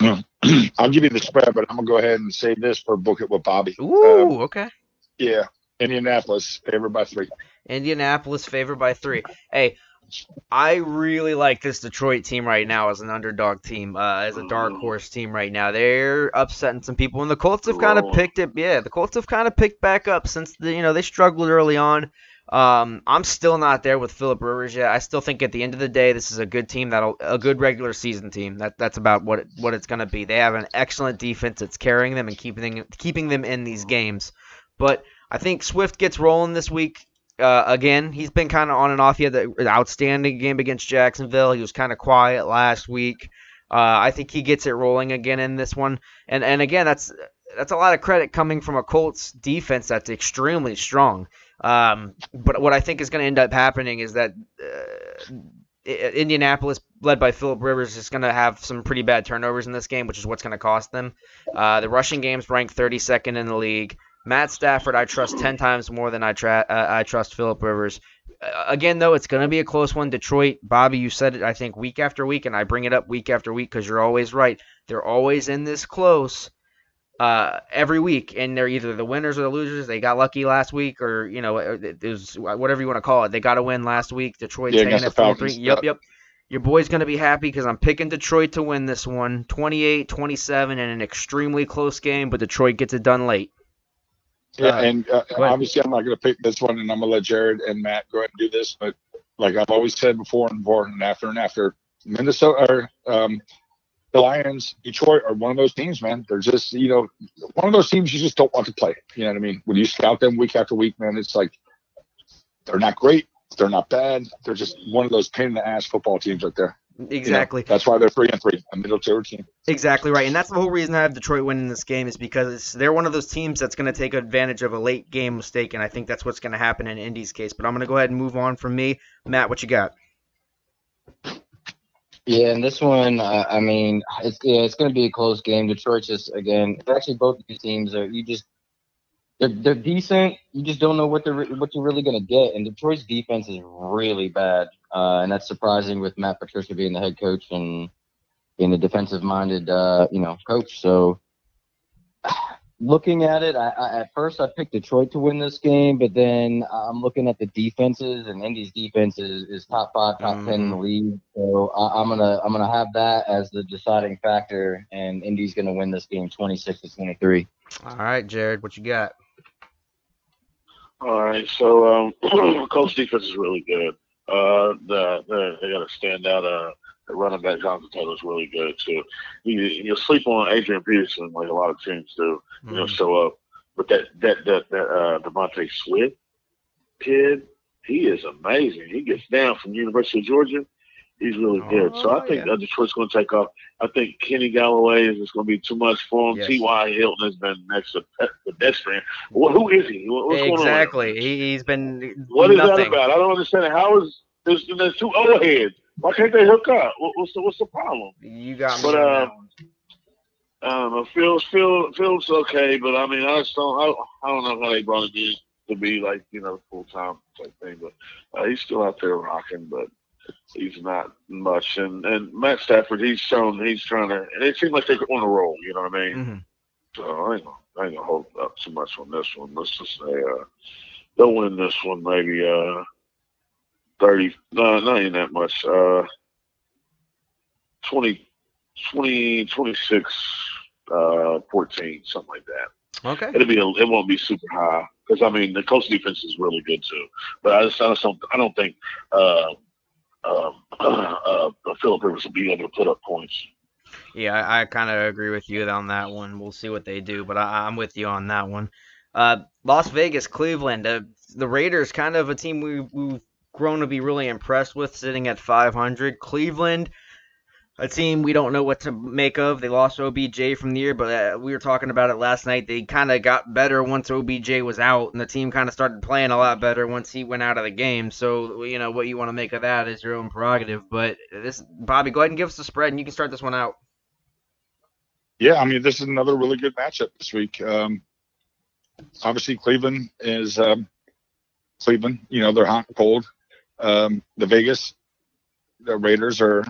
I'll give you the spread, but I'm gonna go ahead and say this for book it with Bobby. Ooh, Um, okay. yeah, Indianapolis favored by three. Indianapolis favored by three. Hey, I really like this Detroit team right now as an underdog team, uh, as a dark horse team right now. They're upsetting some people, and the Colts have kind of picked it. Yeah, the Colts have kind of picked back up since the you know they struggled early on. Um, I'm still not there with Philip Rivers yet. I still think at the end of the day, this is a good team that'll a good regular season team. That that's about what it, what it's gonna be. They have an excellent defense that's carrying them and keeping keeping them in these games. But I think Swift gets rolling this week. Uh, again, he's been kind of on and off. He had the outstanding game against Jacksonville. He was kind of quiet last week. Uh, I think he gets it rolling again in this one. And and again, that's that's a lot of credit coming from a Colts defense that's extremely strong. Um, but what I think is going to end up happening is that uh, Indianapolis, led by Philip Rivers, is going to have some pretty bad turnovers in this game, which is what's going to cost them. Uh, the rushing game's ranked 32nd in the league. Matt Stafford, I trust 10 times more than I, tra- uh, I trust Philip Rivers. Uh, again, though, it's going to be a close one. Detroit, Bobby, you said it, I think, week after week, and I bring it up week after week because you're always right. They're always in this close uh, every week, and they're either the winners or the losers. They got lucky last week, or, you know, it it was whatever you want to call it. They got a win last week. Detroit Yeah, taking against it the 4 3. Yep, Yep. yep. Your boy's going to be happy because I'm picking Detroit to win this one 28 27 in an extremely close game, but Detroit gets it done late. Yeah, Uh, and uh, obviously I'm not going to pick this one, and I'm going to let Jarrid and Matt go ahead and do this. But like I've always said before and before and after and after, Minnesota or um, the Lions, Detroit are one of those teams, man. They're just you know one of those teams you just don't want to play. You know what I mean? When you scout them week after week, man, it's like they're not great, they're not bad, they're just one of those pain in the ass football teams right there. You know, Exactly. that's why they're three and three, a middle tier team. Exactly right, and that's the whole reason I have Detroit winning this game is because they're one of those teams that's going to take advantage of a late game mistake, and I think that's what's going to happen in Indy's case. But I'm going to go ahead and move on from me. Matt, what you got? Yeah, and this one, uh, I mean, it's yeah, it's going to be a close game. Detroit's just again, actually both these teams are you just they're they're decent. You just don't know what they're what you're really going to get. And Detroit's defense is really bad, uh, and that's surprising with Matt Patricia being the head coach and being a defensive minded uh, you know coach. So looking at it, I, I, at first I picked Detroit to win this game, but then I'm looking at the defenses, and Indy's defense is, is top five, top ten in the league. So I, I'm gonna I'm gonna have that as the deciding factor, and Indy's gonna win this game 26 to 23. All right, Jarrid, what you got? All right, so um, Colts defense is really good. Uh, the, the they got a standout. Uh, the running back Jonathan Taylor is really good too. You you sleep on Adrian Peterson like a lot of teams do. You know, Mhm. show up. But that that that that uh, Devontae Swift kid, he is amazing. He gets down from University of Georgia. He's really good. so I Oh, think yeah. Detroit's going to take off. I think Kenny Golladay is just going to be too much for him. Yes. T.Y. Hilton has been next to pe- pedestrian. Well, who is he? What- What's going on? exactly. He, he's been What is nothing. that about? I don't understand. How is there's, there's two old heads? Why can't they hook up? What, what's the what's the problem? You got me. But, uh, that one. I don't know. Phil's Phil Phil's okay, but I mean, I just don't. I, I don't know how they brought him in to be like you know full time type thing. But uh, he's still out there rocking, but he's not much. And and Matt Stafford, he's shown he's trying to. And it seems like they're on a roll. You know what I mean? Mhm. So I ain't gonna, I ain't gonna hold up too much on this one. Let's just say uh, they'll win this one maybe uh thirty. No, not even that much. Uh, 20, 20 26, uh, 14, something like that. Okay. It'll be a, it won't be super high because I mean the Colts defense is really good too. But I just I just don't I don't think uh, uh, uh, uh, Philip Rivers will be able to put up points. Yeah, I, I kind of agree with you on that one. We'll see what they do, but I, I'm with you on that one. Uh, Las Vegas, Cleveland. Uh, the Raiders, kind of a team we, we've grown to be really impressed with, sitting at 500. Cleveland, a team we don't know what to make of. They lost OBJ from the year, but uh, we were talking about it last night. They kind of got better once OBJ was out, and the team kind of started playing a lot better once he went out of the game. So, you know, what you want to make of that is your own prerogative. But this, Bobby, go ahead and give us the spread, and you can start this one out. Yeah, I mean, this is another really good matchup this week. Um, obviously, Cleveland is um, Cleveland. You know, they're hot and cold. Um, the Vegas, the Raiders are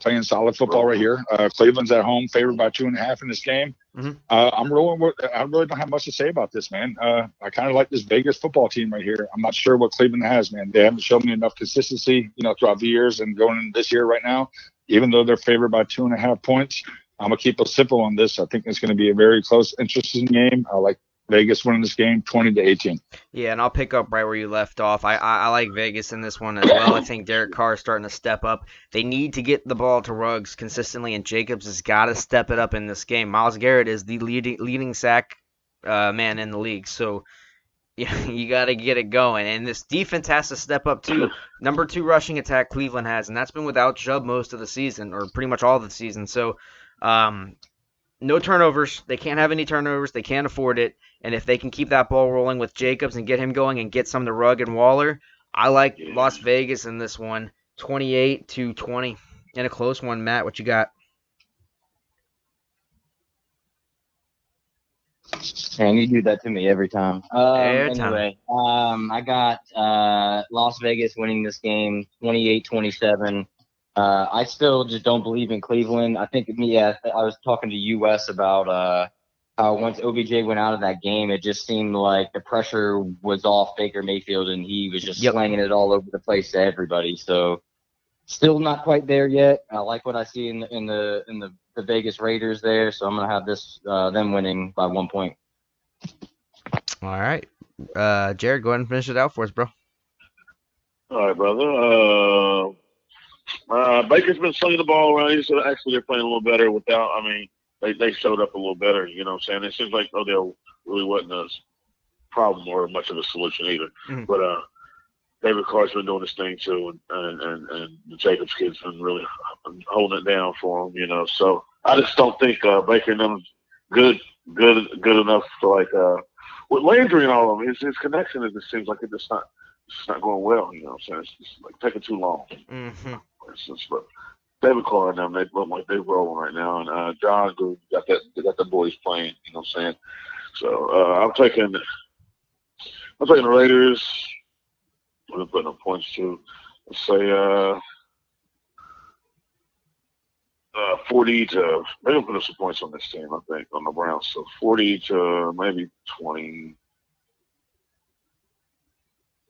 playing solid football right here. Uh, Cleveland's at home, favored by two and a half in this game. Mhm. Uh, I'm rolling with. I really don't have much to say about this, man. Uh, I kind of like this Vegas football team right here. I'm not sure what Cleveland has, man. They haven't shown me enough consistency, you know, throughout the years and going into this year right now. Even though they're favored by two and a half points, I'm gonna keep it simple on this. I think it's gonna be a very close, interesting game. I like Vegas winning this game, 20 to 18. Yeah, and I'll pick up right where you left off. I, I I like Vegas in this one as well. I think Derek Carr is starting to step up. They need to get the ball to Ruggs consistently, and Jacobs has got to step it up in this game. Myles Garrett is the leading leading sack uh, man in the league, so yeah, you got to get it going. And this defense has to step up too. Number two rushing attack Cleveland has, and that's been without Chubb most of the season, or pretty much all of the season. So, um, no turnovers. They can't have any turnovers. They can't afford it. And if they can keep that ball rolling with Jacobs and get him going and get some to Rugg and Waller, I like Las Vegas in this one, 28 to 20, and a close one. Matt, what you got? Man, you do that to me every time. Um, Every time. anyway, um, I got uh, Las Vegas winning this game 28-27. Uh, I still just don't believe in Cleveland. I think, yeah, I was talking to Wes about uh, how once OBJ went out of that game, it just seemed like the pressure was off Baker Mayfield and he was just Yep. slanging it all over the place to everybody. So still not quite there yet. I like what I see in the in the in the, the Vegas Raiders there. So I'm gonna have this uh, them winning by one point. All right. Uh, Jarrid, go ahead and finish it out for us, bro. All right, brother. Uh, uh, Baker's been slinging the ball around. He's actually they're playing a little better without. I mean, they they showed up a little better. You know what I'm saying? It seems like Odell really wasn't a problem or much of a solution either. Mhm. But uh, David Carr's been doing his thing too, and and and, the Jacobs kid's been really holding it down for him. You know, so I just don't think uh, Baker and them good good good enough for like uh with Landry and all of them. His his connection it just seems like it just not it's just not going well. You know what I'm saying? It's just like taking too long Mm-hmm. Instance. But David Carr and them, they look like they're rolling right now. And uh, Jon Gruden got that they got the boys playing, you know what I'm saying? So uh, I'm taking I'm taking the Raiders. I'm gonna put no points to let's say uh uh, 40 to maybe I'll put up some points on this team, I think, on the Browns. So 40 to maybe 20,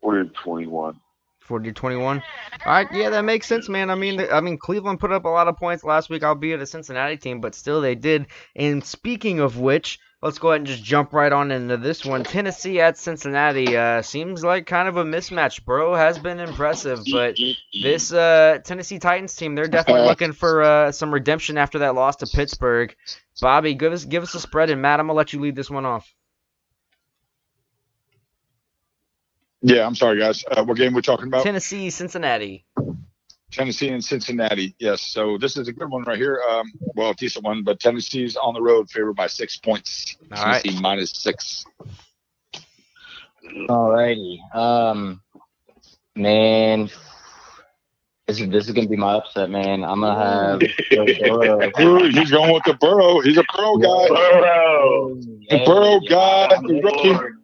40 to 21. 40 to 21. All right, yeah, that makes sense, man. I mean, I mean, Cleveland put up a lot of points last week, albeit a Cincinnati team, but still they did. And speaking of which, let's go ahead and just jump right on into this one. Tennessee at Cincinnati uh, seems like kind of a mismatch. Burrow has been impressive, but this uh, Tennessee Titans team, they're definitely looking for uh, some redemption after that loss to Pittsburgh. Bobby, give us give us a spread, and Matt, I'm gonna let you lead this one off. Yeah, I'm sorry, guys. Uh, what game we're talking about? Tennessee, Cincinnati. Tennessee and Cincinnati. Yes. So this is a good one right here. Um, well, a decent one, but Tennessee's on the road, favored by six points. All right. Tennessee minus six. Alrighty. Um, man, this is this is gonna be my upset, man. I'm gonna have Burrow. Ooh, he's going with the Burrow. He's a Burrow guy. Burrow. The Burrow guy, I'm the rookie.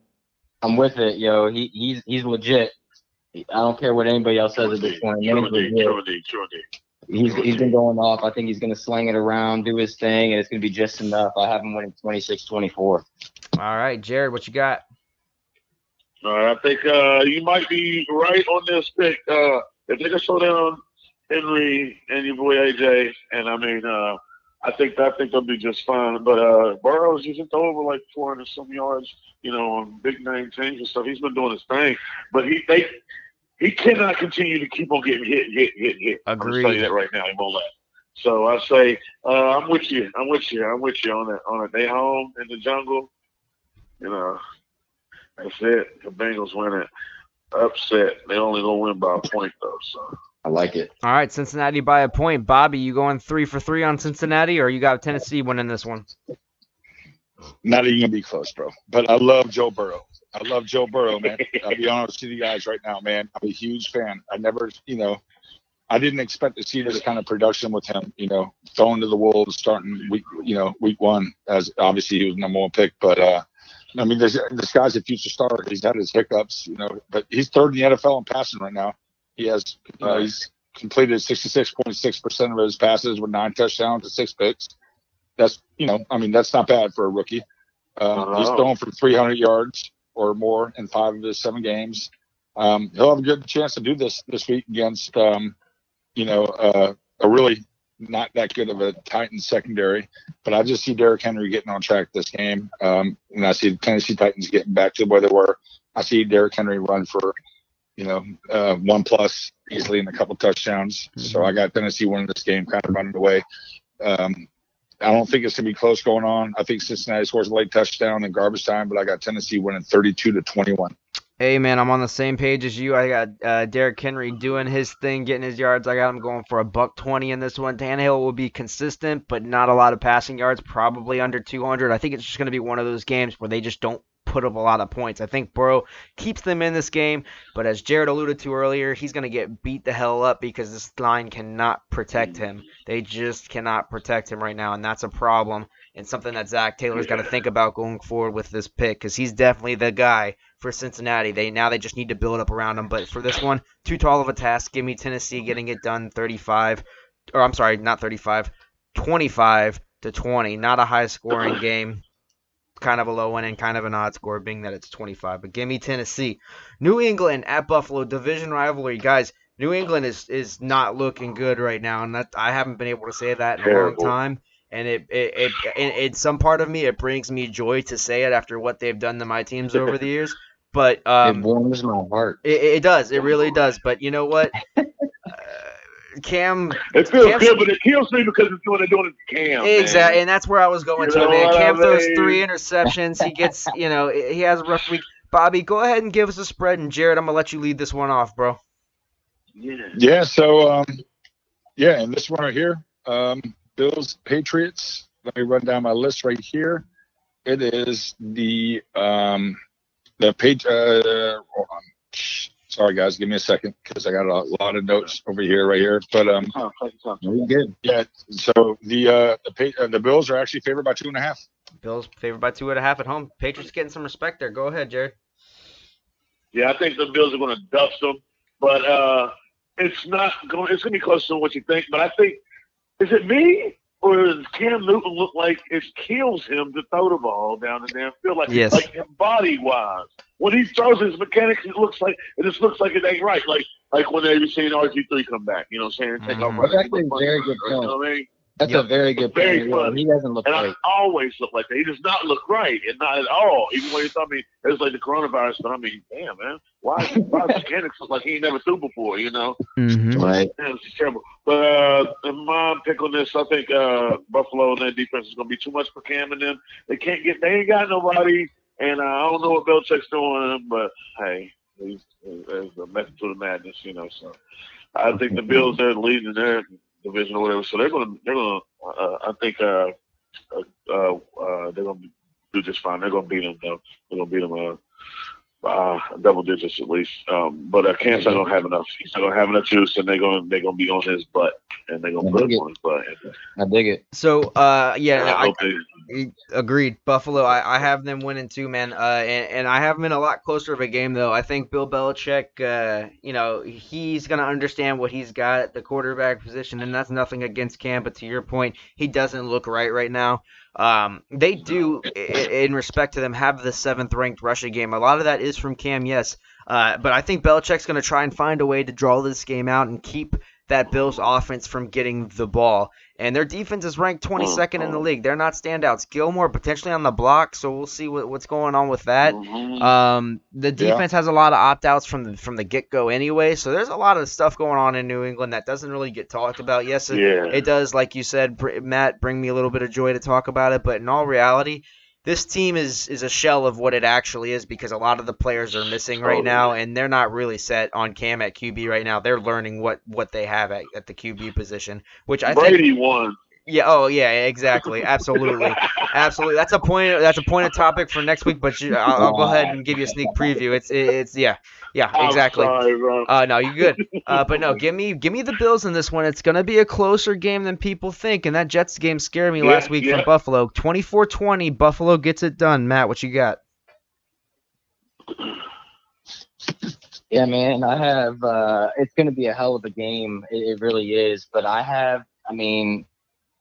It. I'm with it, yo. He he's he's legit. I don't care what anybody else says at this point. True Man's indeed, legit. true indeed. He's he's been going off. I think he's gonna sling it around, do his thing, and it's gonna be just enough. I have him winning 26-24. All right, Jarrid, what you got? All right, I think uh, you might be right on this pick. Uh, if they can slow down Henry and your boy AJ, and I mean, uh, I think I think they'll be just fine. But uh, Burrows, he's throw over like 400 some yards, you know, on big name teams and stuff. He's been doing his thing, but he they he cannot continue to keep on getting hit, hit, hit, hit. I'm gonna tell you that right now. He won't let. So I say, uh, I'm with you. I'm with you. I'm with you on it. On it. They home in the jungle. You know, that's it. The Bengals win it. Upset. They only gonna win by a point though. So I like it. All right, Cincinnati by a point. Bobby, you going three for three on Cincinnati, or you got Tennessee winning this one? Not even gonna be close, bro. But I love Joe Burrow. I love Joe Burrow, man. I'll be honest with you guys right now, man. I'm a huge fan. I never, you know, I didn't expect to see this kind of production with him. You know, throwing to the wolves, starting week, you know, week one. As obviously he was number one pick, but uh, I mean, this this guy's a future star. He's had his hiccups, you know, but he's third in the NFL in passing right now. He has, know, he's completed 66.6% of his passes with nine touchdowns and six picks. That's, you know, I mean, that's not bad for a rookie. Um, he's thrown for 300 yards or more in five of his seven games. Um, he'll have a good chance to do this this week against, um, you know, uh, a really not that good of a Titans secondary. But I just see Derrick Henry getting on track this game, um, and I see the Tennessee Titans getting back to where they were. I see Derrick Henry run for, you know, uh, one plus easily and a couple touchdowns. So I got Tennessee winning this game, kind of running away. Um, I don't think it's gonna be close going on. I think Cincinnati scores a late touchdown in garbage time, but I got Tennessee winning 32 to 21. Hey man, I'm on the same page as you. I got uh, Derrick Henry doing his thing, getting his yards. I got him going for a buck twenty in this one. Tannehill will be consistent, but not a lot of passing yards, probably under 200. I think it's just going to be one of those games where they just don't put up a lot of points. I think Burrow keeps them in this game, but as Jarrid alluded to earlier, he's going to get beat the hell up because this line cannot protect him. They just cannot protect him right now, and that's a problem and something that Zac Taylor's got to think about going forward with this pick because he's definitely the guy for Cincinnati. They now they just need to build up around him. But for this one, too tall of a task. Give me Tennessee getting it done 35, or I'm sorry, not 35, 25 to 20. Not a high scoring game. Kind of a low one and kind of an odd score, being that it's 25. But give me Tennessee. New England at Buffalo, division rivalry, guys. New England is is not looking good right now, and that I haven't been able to say that in a long time. And it, it, it, it, it, some part of me, it brings me joy to say it after what they've done to my teams over the years. But um, it warms my heart. it, it does. It really does. But you know what? Cam, It feels Cam's- good, but it kills me because it's doing they're doing it to Cam. man. exactly, and that's where I was going You to, know man. what I Cam throws mean? three interceptions. He gets, you know, he has a rough week. Bobby, go ahead and give us a spread, and Jarrid, I'm gonna let you lead this one off, bro. Yeah. Yeah, so um, yeah, and this one right here, um, Bills Patriots. Let me run down my list right here. It is the um, the page. Uh, hold on. Sorry, guys, give me a second because I got a lot of notes over here, right here. But um, Oh, take your time. We good. yeah, so the uh, the pa- uh, the Bills are actually favored by two and a half. Bills favored by two and a half at home. Patriots getting some respect there. Go ahead, Jarrid. Yeah, I think the Bills are going to dust them, but uh, it's not going. It's going to be closer than what you think. But I think is it me or does Cam Newton look like it kills him to throw the ball down the damn field? Like Yes. like body wise, when he throws his mechanics, it looks like it just looks like it ain't right. Like like when they were seeing RG three come back, you know what I'm saying? Take off Mhm. running. That's actually a very good You know what I mean? That's Yep. a very good Very point. Funny. He doesn't look And right. I always look like that. He does not look right, and not at all. Even when he told me it was like the coronavirus, but I mean, damn man, why why does mechanics look like he ain't never threw before? You know, Mm-hmm. Right. man, it's terrible. But uh, in my pick on this, I think uh, Buffalo and their defense is going to be too much for Cam and them. They can't get, they ain't got nobody, and uh, I don't know what Belichick's doing, but hey, he's, there's a method to the madness, you know. So I think the Bills are leading their division or whatever, so they're gonna they're gonna. Uh, I think uh, uh, uh, uh, they're gonna do just fine. They're gonna beat them. Though. They're gonna beat them. Uh, uh, double digits at least. Um, but uh, Cam's not gonna have enough. He's not gonna have enough juice, and they're gonna they're gonna be on his butt, and they're gonna I put dig him it. on his butt. I dig it. So, uh, yeah, I I, I- agreed. Buffalo, I, I have them winning too, man. Uh, and, and I have them in a lot closer of a game, though. I think Bill Belichick, uh, you know, he's going to understand what he's got at the quarterback position, and that's nothing against Cam, but to your point, he doesn't look right right now. Um, they do, in respect to them, have the seventh ranked rushing game. A lot of that is from Cam, yes. Uh, but I think Belichick's going to try and find a way to draw this game out and keep that Bills offense from getting the ball. And their defense is ranked 22nd in the league. They're not standouts. Gilmore potentially on the block, so we'll see what, what's going on with that. Mhm. Um, the Yeah. defense has a lot of opt outs from the from the get go anyway, so there's a lot of stuff going on in New England that doesn't really get talked about. Yes, it, yeah, it does, like you said, Matt, bring me a little bit of joy to talk about it. But in all reality, this team is is a shell of what it actually is because a lot of the players are missing right now, and they're not really set on Cam at QB right now. They're learning what what they have at, at the QB position, which I think. Brady won. Yeah. Oh, yeah. Exactly. Absolutely. Absolutely. That's a point. That's a point of topic for next week. But you, I'll, I'll go ahead and give you a sneak preview. It's it's yeah yeah exactly. sorry. Uh, no, you're good. Uh, but no, give me give me the Bills in this one. It's gonna be a closer game than people think, and that Jets game scared me Yeah, last week yeah. from Buffalo. 24-20, Buffalo gets it done. Matt, what you got? Yeah, man. I have. Uh, it's going to be a hell of a game. It, it really is. But I have. I mean,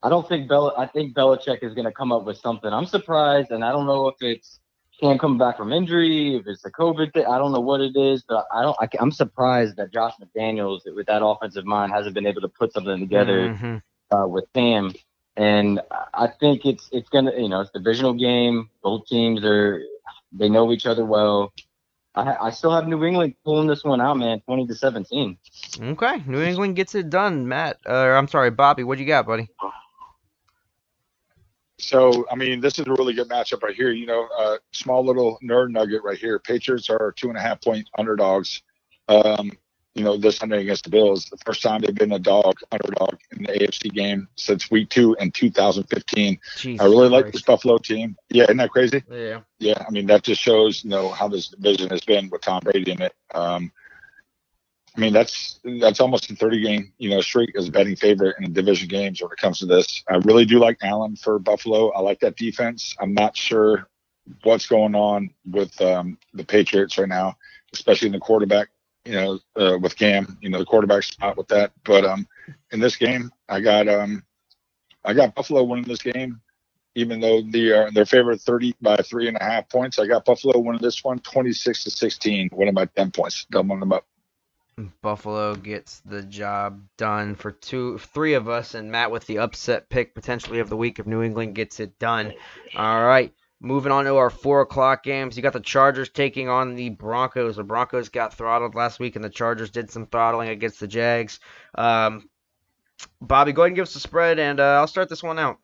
I don't think Bel. I think Belichick is going to come up with something. I'm surprised, and I don't know if it's Cam coming back from injury, if it's a COVID thing. I don't know what it is, but I don't. I, am surprised that Josh McDaniels, with that offensive mind, hasn't been able to put something together Mhm. uh, with Cam. And I- think it's it's gonna you know it's a divisional game. Both teams are they know each other well. I, I still have New England pulling this one out, man, twenty to seventeen. Okay, New England gets it done. Matt, uh, I'm sorry, Bobby, what do you got, buddy? So, I mean, this is a really good matchup right here. You know, uh, small little nerd nugget right here. Patriots are two and a half point underdogs. Um, you know, this Sunday against the Bills, the first time they've been a dog underdog in the AFC game since week two in 2015. Jesus I really like this Buffalo team. Yeah, isn't that crazy? Yeah. Yeah, I mean that just shows you know how this division has been with Tom Brady in it. Um, I mean that's that's almost a 30 game you know streak as a betting favorite in division games when it comes to this. I really do like Allen for Buffalo. I like that defense. I'm not sure what's going on with um, the Patriots right now, especially in the quarterback. You know, uh, with Cam, you know the quarterback spot with that. But um, in this game, I got um, I got Buffalo winning this game even though the uh, they're favored 30 by three and a half points. I got Buffalo winning this one 26 to 16, winning by 10 points. Doubling them up. Buffalo gets the job done for two, three of us, and Matt with the upset pick potentially of the week if New England gets it done. All right, moving on to our four o'clock games. You got the Chargers taking on the Broncos. The Broncos got throttled last week, and the Chargers did some throttling against the Jags. Um, Bobby, go ahead and give us the spread, and uh, I'll start this one out.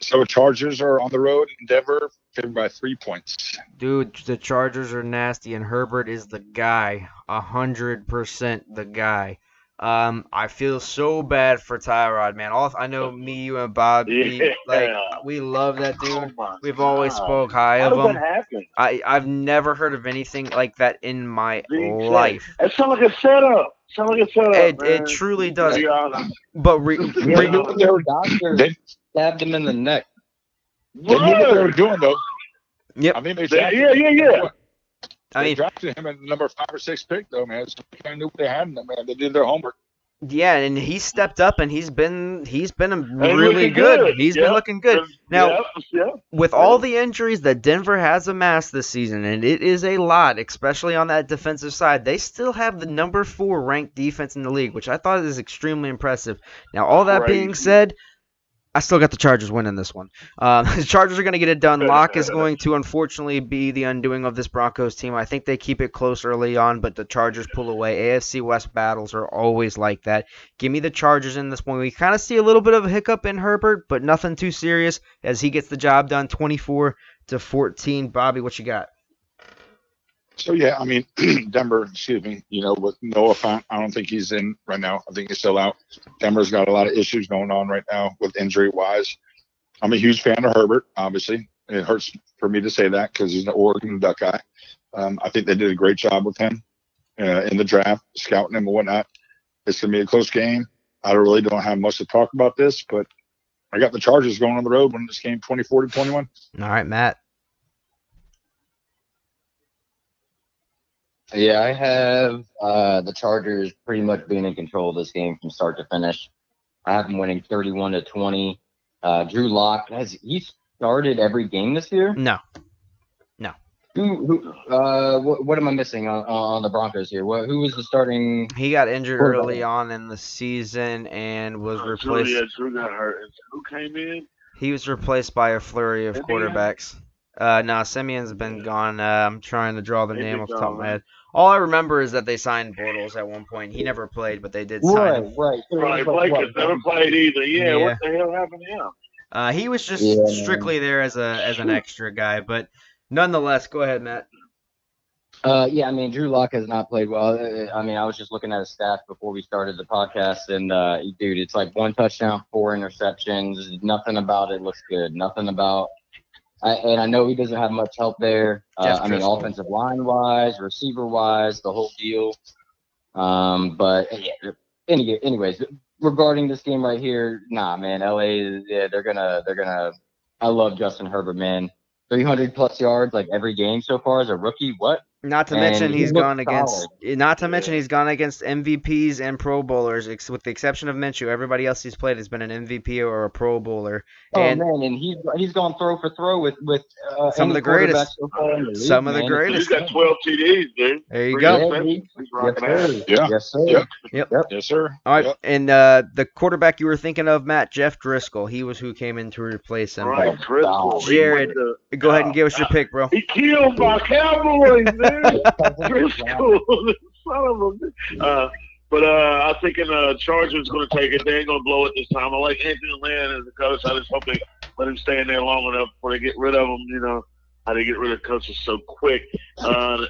So Chargers are on the road in Denver, favored by three points. Dude, the Chargers are nasty, and Herbert is the guy. A hundred percent the guy. Um, I feel so bad for Tyrod, man. All I know, me, you, and Bob, we, like we love that Oh dude. my We've always God. spoke high How of does him. that happen? I I've never heard of anything like that in my Big life. It sounds like a setup. Sounds like a setup. It man. it truly does. To be honest. But re, They re, knew what they were, Doctor they, stabbed him in the neck. they knew what they were doing, though. Yep. I mean, they Yeah, drafted, yeah, yeah, yeah. I mean, drafted him at number five or six pick, though, man. So they knew what they had in them, man. They did their homework. yeah, and he stepped up, and he's been he's been really looking good. good. He's Yeah. been looking good. Now, yeah, yeah. with all the injuries that Denver has amassed this season, and it is a lot, especially on that defensive side, they still have the number four ranked defense in the league, which I thought is extremely impressive. Now, all that being said, I still got the Chargers winning this one. Um, the Chargers are going to get it done. Lock is going to unfortunately be the undoing of this Broncos team. I think they keep it close early on, but the Chargers pull away. AFC West battles are always like that. Give me the Chargers in this one. We kind of see a little bit of a hiccup in Herbert, but nothing too serious as he gets the job done 24 to 14. Bobby, what you got? So yeah, I mean, Denver, excuse me, you know, with Noah Fant, I don't think he's in right now. I think he's still out. Denver's got a lot of issues going on right now with injury wise. I'm a huge fan of Herbert, obviously. It hurts for me to say that because he's an Oregon Duck guy. Um, I think they did a great job with him uh, in the draft, scouting him and whatnot. It's to be a close game. I really don't have much to talk about this, but I got the Chargers going on the road winning this game 24 to 21. All right, Matt. Yeah, I have uh, the Chargers pretty much being in control of this game from start to finish. I have them winning 31 to 20. Uh, Drew Lock has he started every game this year? No. Who, who uh, what, what am I missing on, on the Broncos here? What, who was the starting? He got injured early on in the season and was Uh, Drew, replaced. yeah, Drew got hurt. Who came in? He was replaced by a flurry of Siemian? quarterbacks. Uh, no, Siemian's been gone. Uh, I'm trying to draw the He's name off the top of my head. All I remember is that they signed Bortles at one point. He never played, but they did sign Right, him. right. Right, was Blake has never played either. Yeah, Yeah. what the hell happened to him? Uh, he was just Yeah, man. strictly there as a as an extra guy, but nonetheless, go ahead, Matt. Uh, yeah, I mean, Drew Lock has not played well. Uh, I mean, I was just looking at his stats before we started the podcast, and uh, dude, it's like one touchdown, four interceptions. Nothing about it looks good. Nothing about. I, and I know he doesn't have much help there. Uh, I mean, offensive line wise, receiver wise, the whole deal. Um, but yeah, any, anyways, regarding this game right here, nah, man, LA, yeah, they're gonna, they're gonna. I love Justin Herbert, man. 300 plus yards like every game so far as a rookie. What? Not to And mention he he's looked gone against. solid. Not to mention he's gone against MVPs and Pro Bowlers, ex- with the exception of Minshew. Everybody else he's played has been an MVP or a Pro Bowler. Oh And man, and he's he's gone throw for throw with with uh, Some of the greatest. So far in the league, Some of the greatest. He's got 12 TDs, dude. there you Three go. Yeah, interceptions. he- He's Yes, sir. Yeah. Yes, sir. Yep. Yep. Yes, sir. All right, Yep. and uh, the quarterback you were thinking of, Matt Jeff Driskel. He was who came in to replace him. Right, Driskel. Jarrid, went to- Go ahead and give us your pick, bro. He killed my Cowboys, Driskel, son of a. Uh, but uh, I think in uh, Chargers going to take it. They ain't going to blow it this time. I like Anthony Lynn as a coach. I just hope they let him stay in there long enough before they get rid of him. You know how they get rid of coaches so quick. Uh,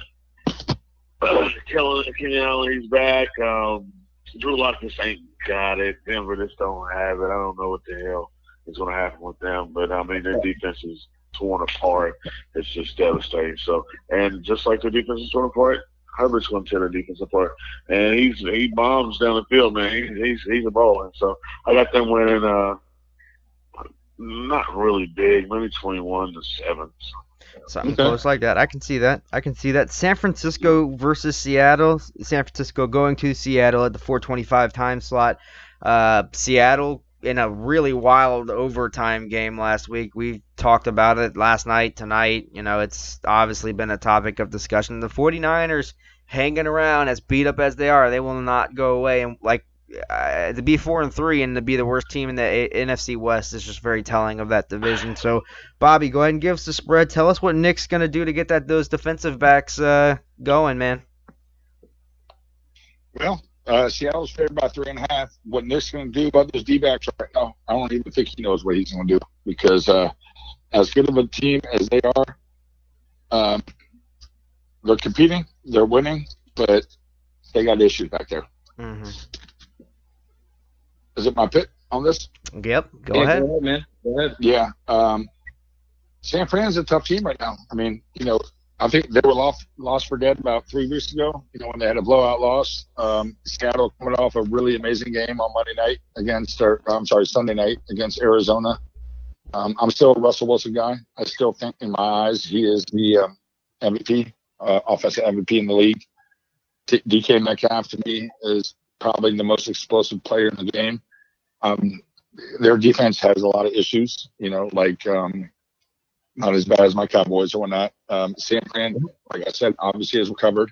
Kellen, Kenny Allen, he's back. Um, Drew Lock just ain't got it. Denver just don't have it. I don't know what the hell is going to happen with them. But I mean, their defense is torn apart. It's just devastating. So, and just like the defense is torn apart, Herbert's going to tear the defense apart. And he's he bombs down the field, man. He, he's he's a baller. So I got them winning. Uh, not really big, maybe twenty-one to seven. Something Okay. close like that. I can see that. I can see that. San Francisco versus Seattle. San Francisco going to Seattle at the 425 time slot. Uh, Seattle in a really wild overtime game last week. We talked about it last night, tonight. You know, it's obviously been a topic of discussion. The 49ers hanging around as beat up as they are, they will not go away. And like uh, to be four and three and to be the worst team in the A- NFC West is just very telling of that division. So, Bobby, go ahead and give us the spread. Tell us what Nick's gonna do to get that those defensive backs uh, going, man. Well, uh, Seattle's favored by three and a half. What Nick's going to do about those D-backs right now, I don't even think he knows what he's going to do because uh, as good of a team as they are, um, they're competing, they're winning, but they got issues back there. hmm Is it my pick on this? Yep. Go Yeah, ahead. Go ahead, man. Go ahead. Yeah. Um, San Fran's a tough team right now. I mean, you know, I think they were lost, lost for dead about three weeks ago, you know, when they had a blowout loss. Um, Seattle coming off a really amazing game on Monday night against, or I'm sorry, Sunday night against Arizona. Um, I'm still a Russell Wilson guy. I still think in my eyes he is the um, MVP, uh, offensive MVP in the league. T- DK Metcalf to me is probably the most explosive player in the game. Um, their defense has a lot of issues, you know, like um, not as bad as my Cowboys or whatnot. Um, San Fran, like I said, obviously has recovered.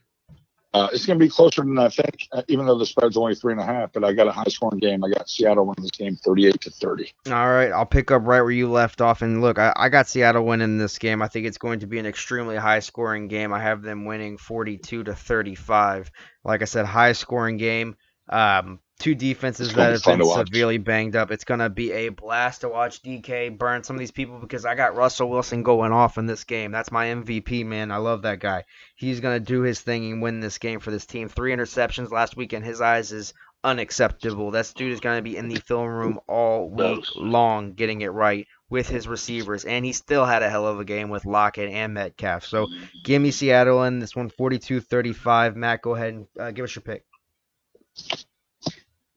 Uh, it's going to be closer than I think, uh, even though the spread's only three and a half. But I got a high scoring game. I got Seattle winning this game, thirty-eight to thirty. All right, I'll pick up right where you left off. And look, I, I got Seattle winning this game. I think it's going to be an extremely high scoring game. I have them winning 42 to 35. Like I said, high scoring game. Um, two defenses that have been severely banged up. It's gonna be a blast to watch DK burn some of these people because I got Russell Wilson going off in this game. That's my MVP, man. I love that guy. He's gonna do his thing and win this game for this team. Three interceptions last week in his eyes is unacceptable. That dude is gonna be in the film room all week long getting it right with his receivers, and he still had a hell of a game with Lockett and Metcalf. So give me Seattle in this one, 42-35. Matt, go ahead and uh, give us your pick.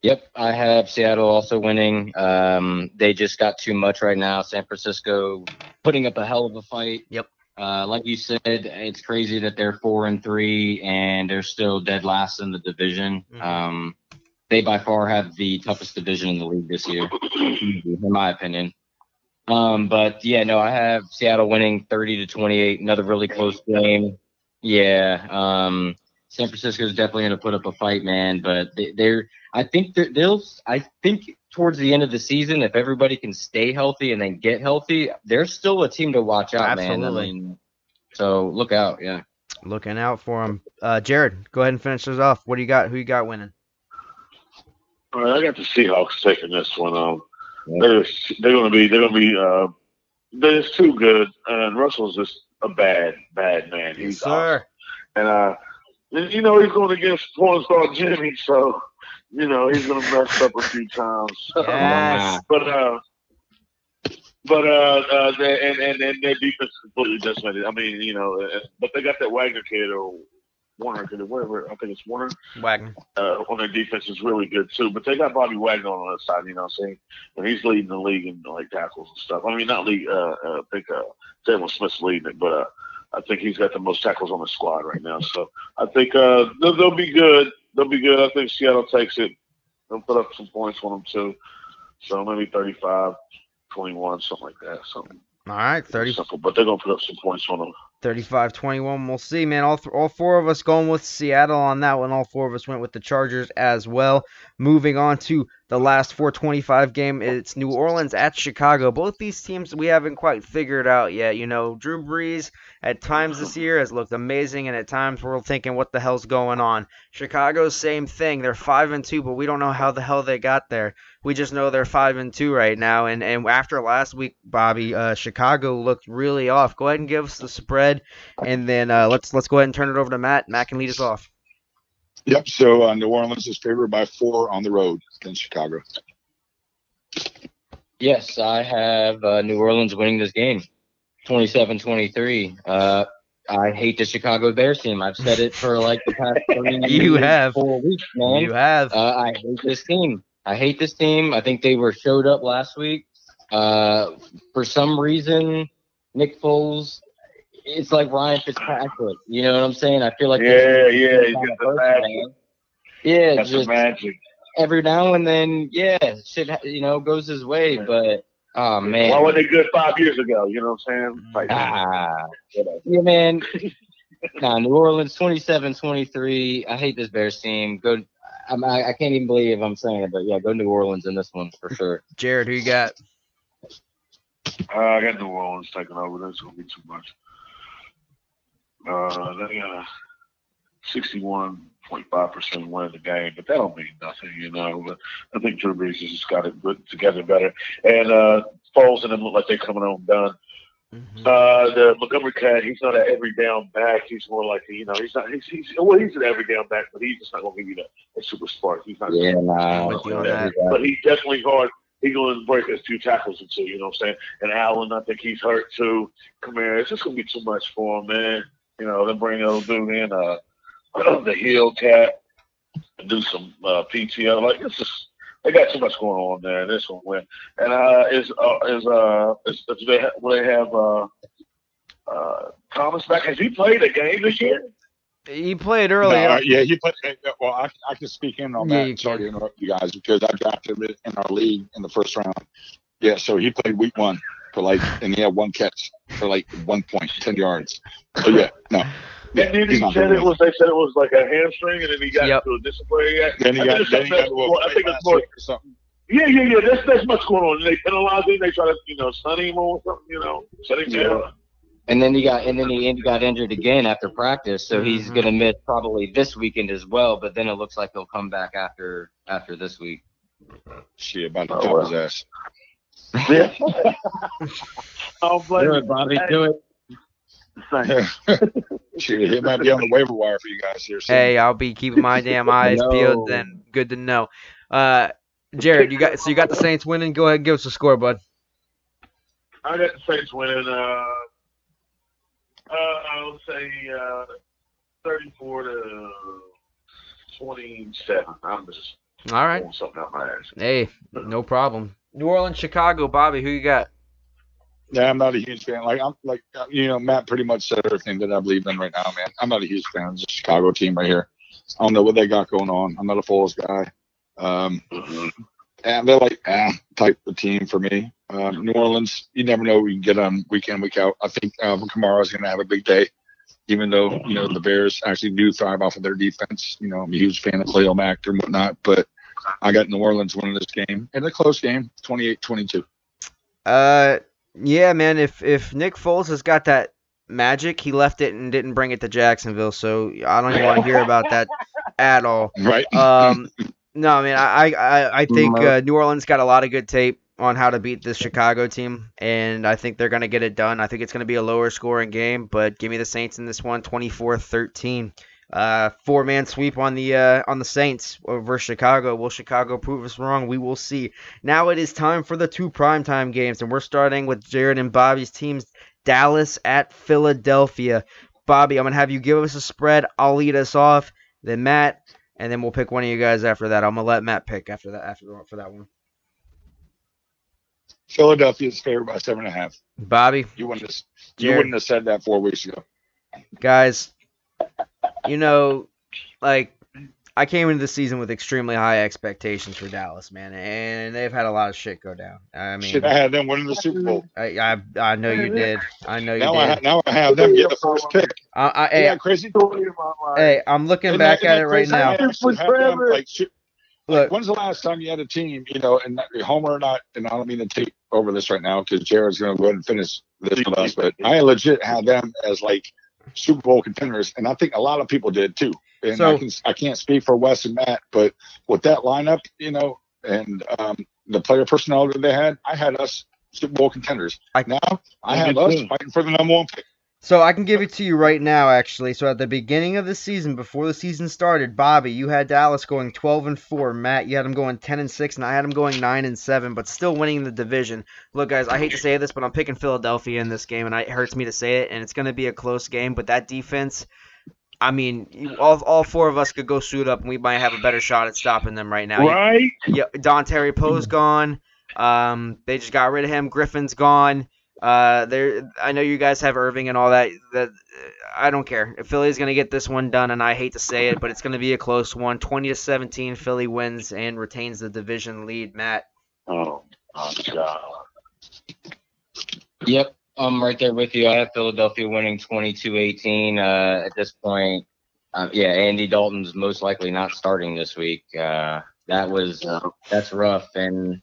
Yep, I have Seattle also winning. Um, they just got too much right now. San Francisco putting up a hell of a fight. Yep. Uh, like you said, it's crazy that they're four and three and they're still dead last in the division. Mhm. Um, they by far have the toughest division in the league this year, in my opinion. Um, but yeah, no, I have Seattle winning 30 to 28. Another really close game. Yeah. Um, San Francisco is definitely going to put up a fight, man. But they, they're, I think they're, they'll, I think towards the end of the season, if everybody can stay healthy and then get healthy, they're still a team to watch out, man. Absolutely. I mean, so look out. Yeah. Looking out for them. Uh, Jarrid, go ahead and finish this off. What do you got? Who you got winning? All right, I got the Seahawks taking this one. Um, they're they're going to be they're going to be uh, they're just too good, and Russell's just a bad bad man. He's awesome. and uh, and, you know he's going against porn star Jimmy, so you know he's going to mess up a few times. Yes. but uh, but uh, uh they, and, and and their defense is completely decimated. I mean, you know, uh, but they got that Wagner kid or Warner kid or whatever. I think it's Warner Wagner. uh, on their defense is really good too. But they got Bobby Wagner on the other side, you know what I'm saying? And he's leading the league in like tackles and stuff. I mean, not league. Uh, uh, I think uh, Jaylon Smith's leading it, but uh, I think he's got the most tackles on the squad right now. So I think uh, they'll, they'll be good. They'll be good. I think Seattle takes it. They'll put up some points on them too. So maybe 35, 21, something like that. Something All right, 30, simple. But they're gonna put up some points on them. 35 21. We'll see, man. All, th- all four of us going with Seattle on that one. All four of us went with the Chargers as well. Moving on to the last 425 game, it's New Orleans at Chicago. Both these teams we haven't quite figured out yet. You know, Drew Brees at times this year has looked amazing, and at times we're thinking, what the hell's going on? Chicago, same thing. They're 5 and 2, but we don't know how the hell they got there. We just know they're 5 and 2 right now. And, and after last week, Bobby, uh, Chicago looked really off. Go ahead and give us the spread and then uh, let's let's go ahead and turn it over to Matt. Matt can lead us off. Yep. So uh, New Orleans is favored by four on the road against Chicago. Yes, I have uh, New Orleans winning this game, 27-23. Uh, I hate the Chicago Bears team. I've said it for like the past three, You have. four weeks, man. You have. Uh, I hate this team. I hate this team. I think they were showed up last week. Uh, for some reason, Nick Foles, it's like Ryan Fitzpatrick. You know what I'm saying? I feel like Yeah, yeah, he's got the magic. Yeah, That's just magic. every now and then, yeah, shit, you know, goes his way. But oh man, Why were they good five years ago? You know what I'm saying? Like, Ah, yeah, man. Nah, New Orleans 27-23. I hate this Bears team. Go. I'm, I, I can't even believe I'm saying it, but yeah, go New Orleans in this one for sure. Jarrid, who you got? Uh, I got New Orleans taking over. That's gonna be too much. Uh, they got a sixty-one point five percent win of the game, but that don't mean nothing, you know. But I think Drew Brees has just got it put together better, and uh, Foles and them look like they're coming on done. Mhm. Uh, the Montgomery cat, he's not an every down back. He's more like you know, he's not. He's, he's well, he's an every down back, but he's just not gonna give you that, that super spark. He's not. Yeah, nah. I'm with you on that. But he's definitely hard. He's going to break us two tackles or two, you know what I'm saying? And Allen, I think he's hurt too. Kamara, it's just going to be too much for him, man. You know, then bring old dude in, uh, the heel cat, and do some uh, PTO. Like, it's just, they got too much going on there. This one win. And uh, is, uh, is, uh, is, do they, ha- will they have, uh, uh, Thomas back? Has he played a game this year? He played earlier. uh, yeah, he put. uh, Well, I, I can speak in on Yeah, that. you Sorry to interrupt you guys because I drafted him in our league in the first round. Yeah, so he played week one for like, and he had one catch for like one point, ten yards. So yeah, no. Yeah, then he said it was, they said it was like a hamstring, and then he got Yep. into a disciplinary act. Then he I got, think it's then he got something- well, I think it's more or something. Yeah, yeah, yeah. That's that's much going on. They penalize him. They try to, you know, stun him or something. You know, shut him Yeah. down. And then he got and then he got injured again after practice, so he's Mhm. gonna miss probably this weekend as well. But then it looks like he'll come back after after this week. Shit, about to Oh, top well. his ass. Yeah. I'll blame Do it, Bobby. Do it. Thanks. Shit, he might be on the waiver wire for you guys here soon. Hey, I'll be keeping my damn eyes No. peeled. Then good to know. Uh, Jarrid, you got so you got the Saints winning. Go ahead, and give us a score, bud. I got the Saints winning. Uh, uh, I'll say uh, 34 to 27. I'm just All right. something out my ass. Hey, no problem. New Orleans, Chicago, Bobby. Who you got? Yeah, I'm not a huge fan. Like I'm like uh, you know, Matt pretty much said everything that I believe in right now, man. I'm not a huge fan of the Chicago team right here. I don't know what they got going on. I'm not a Foles guy. Um, and they're like eh, type of team for me. Um, New Orleans, you never know. We can get on week in, week out. I think uh, Kamara's going to have a big day, even though you know the Bears actually do thrive off of their defense. You know, I'm a huge fan of Khalil Mack and whatnot, but I got New Orleans winning this game in a close game, 28-22. Uh, yeah, man. If if Nick Foles has got that magic, he left it and didn't bring it to Jacksonville. So I don't even want to hear about that at all. Right? Um, no, I mean, I I, I think uh, New Orleans got a lot of good tape on how to beat this Chicago team, and I think they're going to get it done. I think it's going to be a lower scoring game, but give me the Saints in this one, 24-13. Uh, four man sweep on the uh, on the Saints over Chicago. Will Chicago prove us wrong? We will see. Now it is time for the two primetime games, and we're starting with Jared and Bobby's teams. Dallas at Philadelphia. Bobby, I'm gonna have you give us a spread. I'll lead us off. Then Matt, and then we'll pick one of you guys after that. I'm gonna let Matt pick after that after for that one. Philadelphia's favored by seven and a half. Bobby, You wouldn't have, you wouldn't have said that four weeks ago. guys, you know, like I came into the season with extremely high expectations for Dallas, man, and they've had a lot of shit go down. I mean, Shit, I had them winning the Super Bowl. I I, I know you did. I know you Now I, ha- did. now I have them get the first pick. I, I, hey, that crazy? Story of my life. hey, I'm looking Isn't back that- at it right now. I actually have them, like, shit, Look, When's the last time you had a team, you know, and Homer and I, and I don't mean to take over this right now because Jared's going to go ahead and finish this with us, but I legit had them as like Super Bowl contenders, and I think a lot of people did too. And So- I can I can't speak for Wes and Matt, but with that lineup, you know, and um, the player personnel that they had, I had us Super Bowl contenders. I- now I have us fighting for the number one pick. So I can give it to you right now, actually. So at the beginning of the season, before the season started, Bobby, you had Dallas going 12 and 4. Matt, you had them going 10 and 6, and I had them going 9 and 7, but still winning the division. Look, guys, I hate to say this, but I'm picking Philadelphia in this game, and it hurts me to say it, and it's going to be a close game. But that defense, I mean, all all four of us could go suit up, and we might have a better shot at stopping them right now. Right? Yeah, Dontari Poe's gone. Um, they just got rid of him. Griffin's gone. Uh, there. I know you guys have Irving and all that. That I don't care. Philly's gonna get this one done, and I hate to say it, but it's gonna be a close one. Twenty to seventeen, Philly wins and retains the division lead. Matt. Oh, my God. Yep, I'm right there with you. I have Philadelphia winning 22-18. Uh, at this point, uh, yeah, Andy Dalton's most likely not starting this week. Uh, that was that's rough. And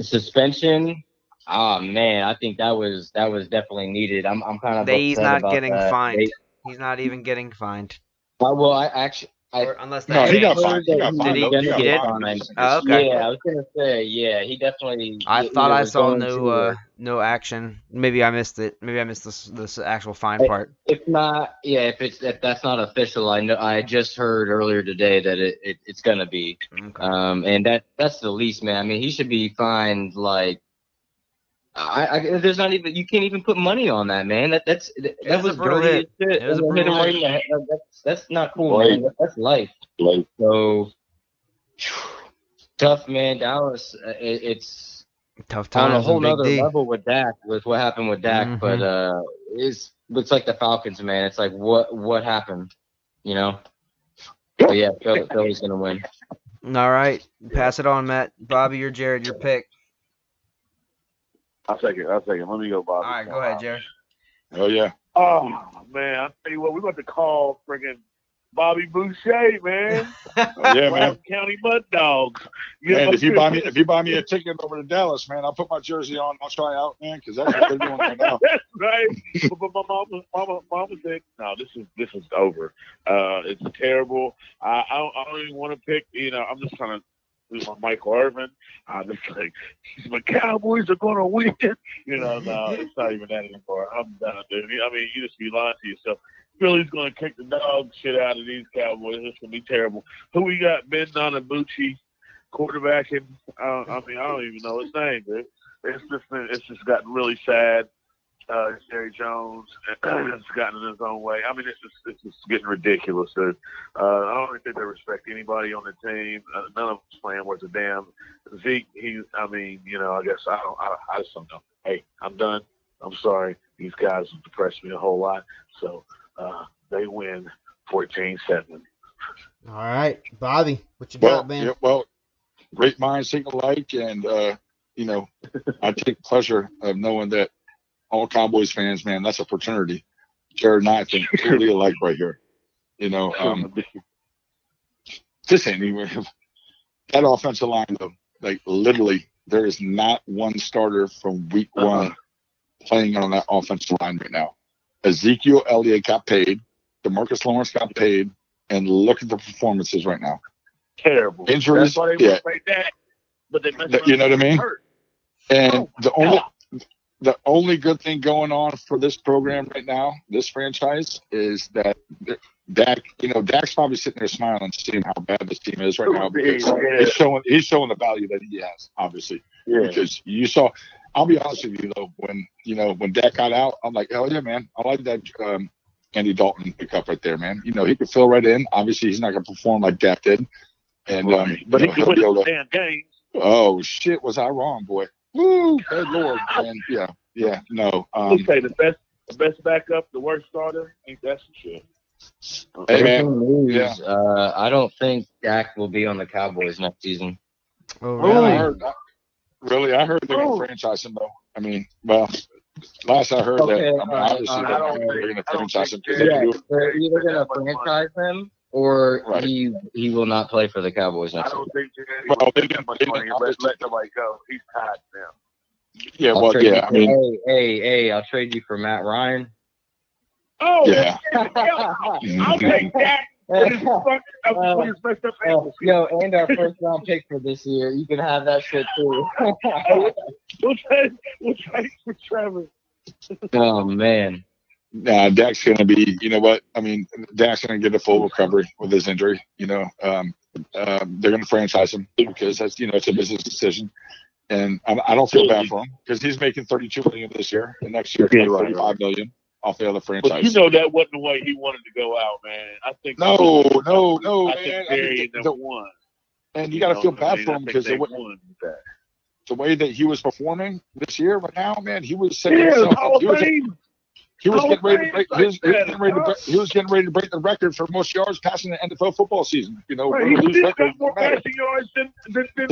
suspension. Ah man, I think that was that was definitely needed. I'm I'm kind of he's not getting that. fined. They- He's not even getting fined. uh, well, I actually I Or unless No, he got fined. He got fined. was He gonna get fined. Oh, okay. yeah, I was gonna say yeah, he definitely. I thought I saw no uh, no action. Maybe I missed it. Maybe I missed this this actual fine part. If not, yeah, if it's if that's not official, I know I just heard earlier today that it, it it's gonna be. Okay. Um, and that that's the least, man. I mean, he should be fined like. I, I there's not even you can't even put money on that, man. That that's that, was a was brutal dirty hit. shit. It was a That hit him brutal right in the head. That- That's that's not cool, Right. man. That's life. Like, So tough, man. Dallas, uh, it, it's Tough time on a whole other D. level with Dak, with what happened with Dak. Mhm. But uh, it's looks like the Falcons, man. It's like what what happened, you know? But yeah, Philly's gonna win. All right, pass it on, Matt. Bobby or Jared, your pick. I'll take it. I'll take it. Let me go, Bob. All right, go ahead, Jared. Oh yeah. Oh man, I tell you what, we're going to call friggin' Bobby Boucher, man. yeah, man. County Mud Dogs. You Man, know? if you buy me if you buy me a ticket over to Dallas, man, I'll put my jersey on. I'll try out, man, because that's what they're doing right now. That's right. But, but my mama, mama, mama said, "No, this is this is over. Uh, it's terrible. I, I, don't, I don't even want to pick. You know, I'm just trying to do my Michael Irvin. I'm just like, my Cowboys are going to win. You know, no, it's not even that anymore. I'm done, dude. I mean, you just be lying to yourself. Philly's going to kick the dog shit out of these Cowboys. It's going to be terrible. Who we got? Ben Donabucci, quarterbacking. Uh, I mean, I don't even know his name, dude. It's just been, it's just gotten really sad. Uh, Jerry Jones has gotten in his own way. I mean, it's just it's just getting ridiculous. Dude. Uh, I don't even think they respect anybody on the team. Uh, none of them's playing worth a damn. Zeke, he, I mean, you know, I guess I don't, I, I just don't know. Hey, I'm done. I'm sorry. These guys have depressed me a whole lot. So uh, they win 14-7. All right, Bobby, what you Well, got, man? yeah, well, great minds think alike, and uh, you know, I take pleasure of knowing that all Cowboys fans, man, that's a fraternity. Jared and I think clearly alike right here. You know, um, this ain't even that offensive line though. Like literally, there is not one starter from week Uh-huh. one playing on that offensive line right now. Ezekiel Elliott got paid. Demarcus Lawrence got paid, and look at the performances right now. Terrible. Injuries, That's why they yeah. that. But they up you know what I mean? hurt. And Oh, the only the only good thing going on for this program right now, this franchise, is that Dak, you know, Dak's probably sitting there smiling, seeing how bad this team is right now because Yeah. he's showing he's showing the value that he has, obviously. Yeah. Because you saw, I'll be honest with you though, when you know when Dak got out, I'm like, hell yeah, man, I like that um, Andy Dalton pickup right there, man. You know, he could fill right in. Obviously, he's not gonna perform like Dak did, and um, But he know, can he'll win be able the to- damn game. Oh shit, was I wrong, boy? Woo, good lord, and yeah, yeah, no. Um, Okay, the best the best backup, the worst starter, ain't that some shit? hey man, Breaking yeah. uh, I don't think Dak will be on the Cowboys next season. Oh, I really? heard, I- really, I heard they're Oh. gonna franchise him though. I mean, well, last I heard Okay, that, I mean, obviously uh, I don't they're think- gonna franchise him Yeah, they do. they're either gonna franchise him or Right. he he will not play for the Cowboys I next year. don't think Jimmy Well, will they didn't- much they money didn't let, let nobody go. He's tied now. Yeah, I'll well, trade you yeah, I for- mean, hey, hey, hey, I'll trade you for Matt Ryan. Oh, yeah. I'll take that. With his fucking- Uh, with his messed up Uh, ankles. yo, and our first round pick for this year. You can have that shit too. We'll trade, we'll trade for Trevor. oh man. Nah, Dak's gonna be. You know what? I mean, Dak's gonna get a full recovery with his injury. You know, um, um, they're gonna franchise him because that's you know it's a business decision, and I, I don't feel bad for him because he's making thirty-two million this year, and next year Yeah, it's like right, thirty-five million off the other But you know that wasn't the way he wanted to go out, man. I think No, no, no, I man. think I mean, and the, them won. and you got to know, feel I bad mean, for him because they the, way- won that. the way that he was performing this year, right now, man, he was setting Yeah, himself up. He was, Fame. He was Hall getting of ready to break. He was, he was getting ready to break. He was getting ready to break the record for most yards passing the NFL football season. You know, Right, he record, got more passing yards than than than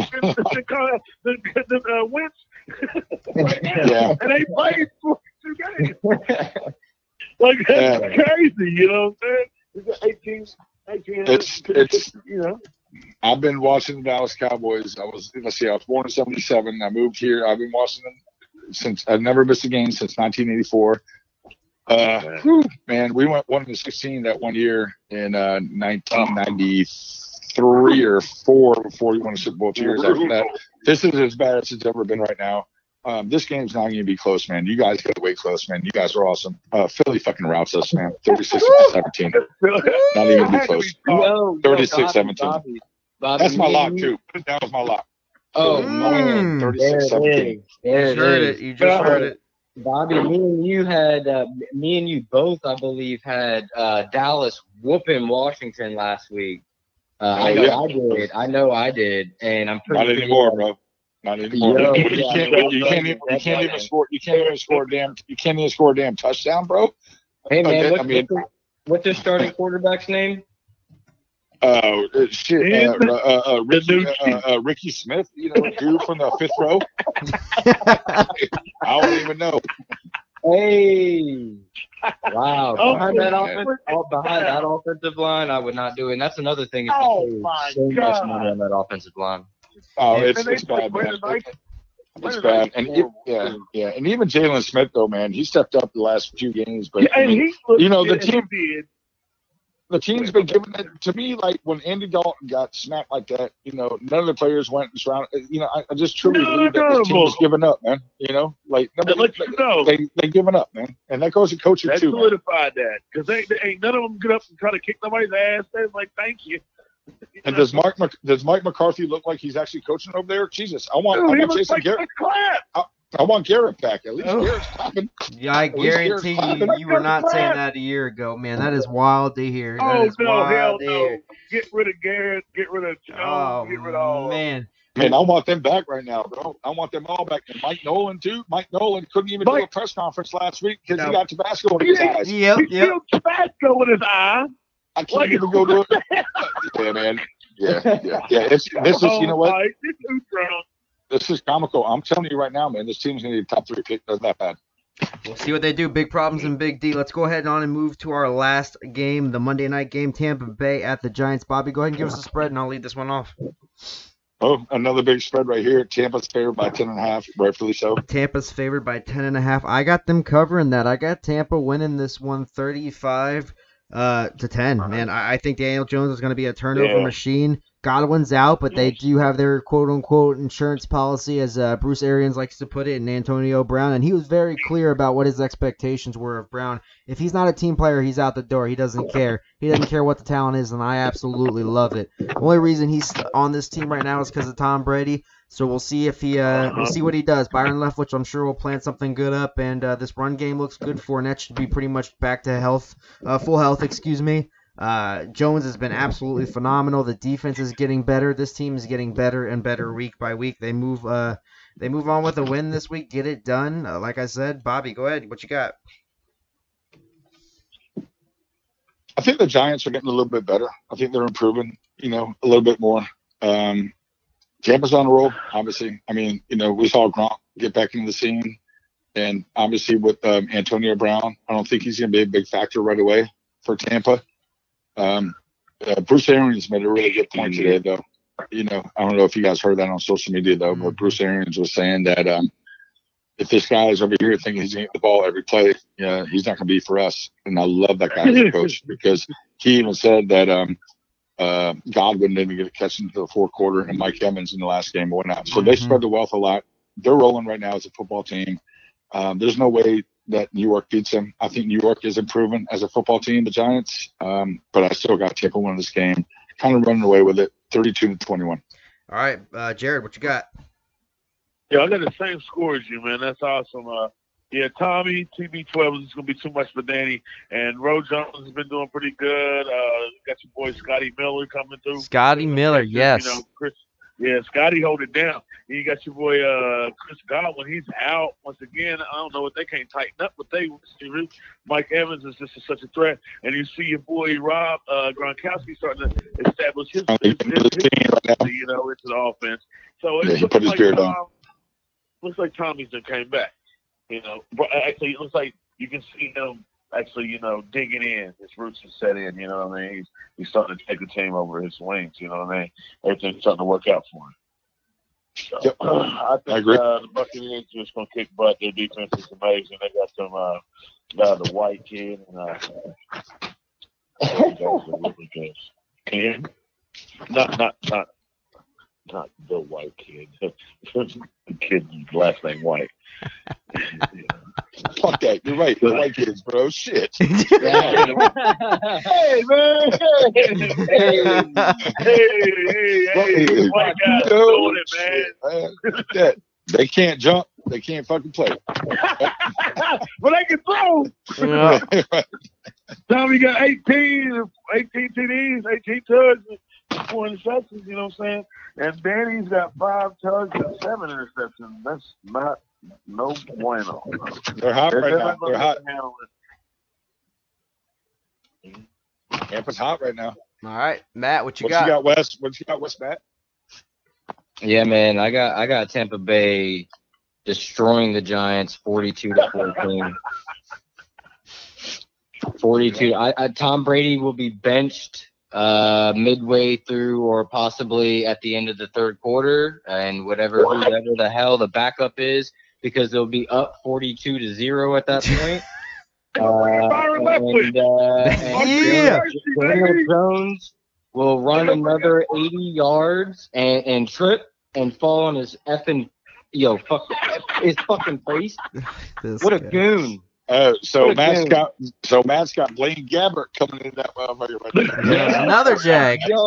than, than, than, uh, Wentz. right. Yeah. And they played two games. Like that's Yeah. crazy, you know what I'm saying? 18, 18 It's- it's- you know. I've been watching the Dallas Cowboys. I was let's see, I was born in '77. I moved here. I've been watching them since I've never missed a game since 1984. Uh, whew, man, we went one to 16 that one year in uh, 1993 or four before we won a Super Bowl. Two years after that, this is as bad as it's ever been right now. Um, this game's not going to be close, man. You guys got to wait close, man. You guys are awesome. Uh, Philly fucking routes us, man. 36 to 17. Not even I had to close. be taught. Yo, yo, 36, Bobby, 17. Bobby, Bobby, That's my me lock too. That was my lock. Oh Mm. man, 36, there it 17. is. There You it heard it. You just heard it. Bobby, me and you had, uh, me and you both, I believe, had uh, Dallas whooping Washington last week. Uh, I Oh, know yeah. I did. I know I did, and I'm pretty Not anymore, bro. Not anymore. Yo, you, yeah, can't, you can't even you can't even score you can't even score a damn you can't even score a damn touchdown, bro. Hey man, Okay, what's, I mean- what's, the, what's the starting quarterback's name? Uh, uh, shit, uh, uh, uh, Ricky, uh, uh, Ricky Smith, you know, dude from the fifth row. I don't even know. Hey. Wow. Oh, behind that offense, all behind that offensive line, I would not do it. And that's another thing. is Oh, my so much God. money on that offensive line. Oh, Yeah. it's, it's bad, man. Brandon It's bad, and it, yeah, yeah, and even Jaylon Smith though, man, he stepped up the last few games, but Yeah, I and mean, he you know, the team- did. The team's been giving it to me like when Andy Dalton got smacked like that. You know, none of the players went and surrounded. You know, I, I just truly No, believe that this team was giving up, man. You know, like nobody, lets you know. they they giving up, man, and that goes to coaching That too. Man. solidified that because they, they ain't none of them get up and try to kick nobody's ass. They're like, "Thank you." And does Mark does Mike McCarthy look like he's actually coaching over there? Jesus, I want Dude, I want Jason like Garrett. I want Garrett back. At least Oh. Garrett's clapping. Yeah, I At least Garrett's guarantee you, you were not saying that a year ago, man. That is wild to hear. That Oh is no, hell wild to no! hear. Get rid of Garrett. Get rid of Jones. Oh get rid of all. of them. man, Man, I want them back right now, bro. I want them all back. And Mike Nolan too. Mike Nolan couldn't even do a press conference last week because No. he got Tabasco in He his ain't- eyes. yep, He yep. killed Tabasco with his eye. I can't Like- even go do it. Yeah, man. Yeah, yeah, yeah. It's, this is, you oh, know what? Oh, Mike, this dude's drunk. This is comical. I'm telling you right now, man. This team's gonna be a top three pick. That's that bad. We'll see what they do. Big problems in Big D. Let's go ahead and on and move to our last game, the Monday night game, Tampa Bay at the Giants. Bobby, go ahead and give us a spread, and I'll lead this one off. Oh, another big spread right here. Tampa's favored by ten and a half, rightfully so. Tampa's favored by ten and a half. I got them covering that. I got Tampa winning this one, thirty-five uh, to ten. Man, I, I think Daniel Jones is going to be a turnover Yeah. machine. Godwin's out, but they do have their quote-unquote insurance policy, as uh, Bruce Arians likes to put it, and Antonio Brown, and he was very clear about what his expectations were of Brown. If he's not a team player, he's out the door. He doesn't care. He doesn't care what the talent is, and I absolutely love it. The only reason he's on this team right now is because of Tom Brady. So we'll see if he uh we'll see what he does. Byron Leftwich, I'm sure will plan something good up, and uh, this run game looks good. for. Fournette should be pretty much back to health, uh, full health, excuse me. Uh, Jones has been absolutely phenomenal. The defense is getting better. This team is getting better and better week by week. They move uh they move on with a win this week. Get it done. Uh, like I said, Bobby, go ahead. What you got? I think the Giants are getting a little bit better. I think they're improving, you know, a little bit more. Um, Tampa's on the roll, obviously. I mean, you know, we saw Gronk get back into the scene, and obviously with um, Antonio Brown, I don't think he's going to be a big factor right away for Tampa. Um, uh, Bruce Arians made a really good point today, though. You know, I don't know if you guys heard that on social media, though, but Bruce Arians was saying that um, if this guy is over here thinking he's going to get the ball every play, yeah, he's not going to be for us. And I love that guy as a coach because he even said that um, uh, Godwin didn't even get a catch into the fourth quarter and Mike Evans in the last game and whatnot. So they Mhm. spread the wealth a lot. They're rolling right now as a football team. Um, there's no way that New York beats them. I think New York is improving as a football team, the Giants. Um, but I still got Tampa winning this game, kind of running away with it, 32 to 21. All right, uh, Jared, what you got? Yeah, I got the same score as you, man. That's awesome. Uh, yeah, Tommy, TB12 is going to be too much for Danny. And Ro Jones has been doing pretty good. Uh, got your boy Scotty Miller coming through. Scotty Miller, yes. You know, Chris, yeah, Scotty hold it down. You got your boy uh, Chris Godwin. He's out once again. I don't know what they can't tighten up, but they. Mike Evans is just such a threat. And you see your boy Rob uh, Gronkowski starting to establish his, his, his, his, right you know, into the offense. So it Yeah, looks like. Tom, looks like Tommy's done came back. You know, but actually, it looks like you can see him actually, you know, digging in. His roots have set in. You know what I mean? He's he's starting to take the team over his wings. You know what I mean? Everything's starting to work out for him. So, Yep. I think I agree. Uh, the Buccaneers just gonna kick butt. Their defense is amazing. They got some uh, uh the white kid and uh, really good. Can you hear me? Not not not not the white kid. the kid last name White. Fuck that. You're right. The white kids, bro. Shit. hey man! Hey, hey, hey, hey, white guys doing it, man. man. That. They can't jump. They can't fucking play. but they can throw. Yeah. Tommy got 18, 18 TDs, 18 tugs, and four interceptions, you know what I'm saying? And Danny's got five tugs and seven interceptions. That's not no bueno. They're hot right They're now. They're hot. handle it. Tampa's hot right now. All right, Matt, what you got? What got? you got, Wes? What you got, Wes, Matt? Yeah, man, I got I got Tampa Bay destroying the Giants, forty-two to fourteen. 42. I, I, Tom Brady will be benched uh, midway through or possibly at the end of the third quarter, and whatever whoever the hell the backup is, because they'll be up 42 to zero at that point. Uh, and, uh, Yeah. Daniel Jones will run another 80 yards and, and trip and fall on his effing yo fuck his fucking face. What a guy. goon! Uh, so What Matt's game. got so Matt's got Blaine Gabbert coming in that motherfucker right there. Yeah, another Jag. Yo,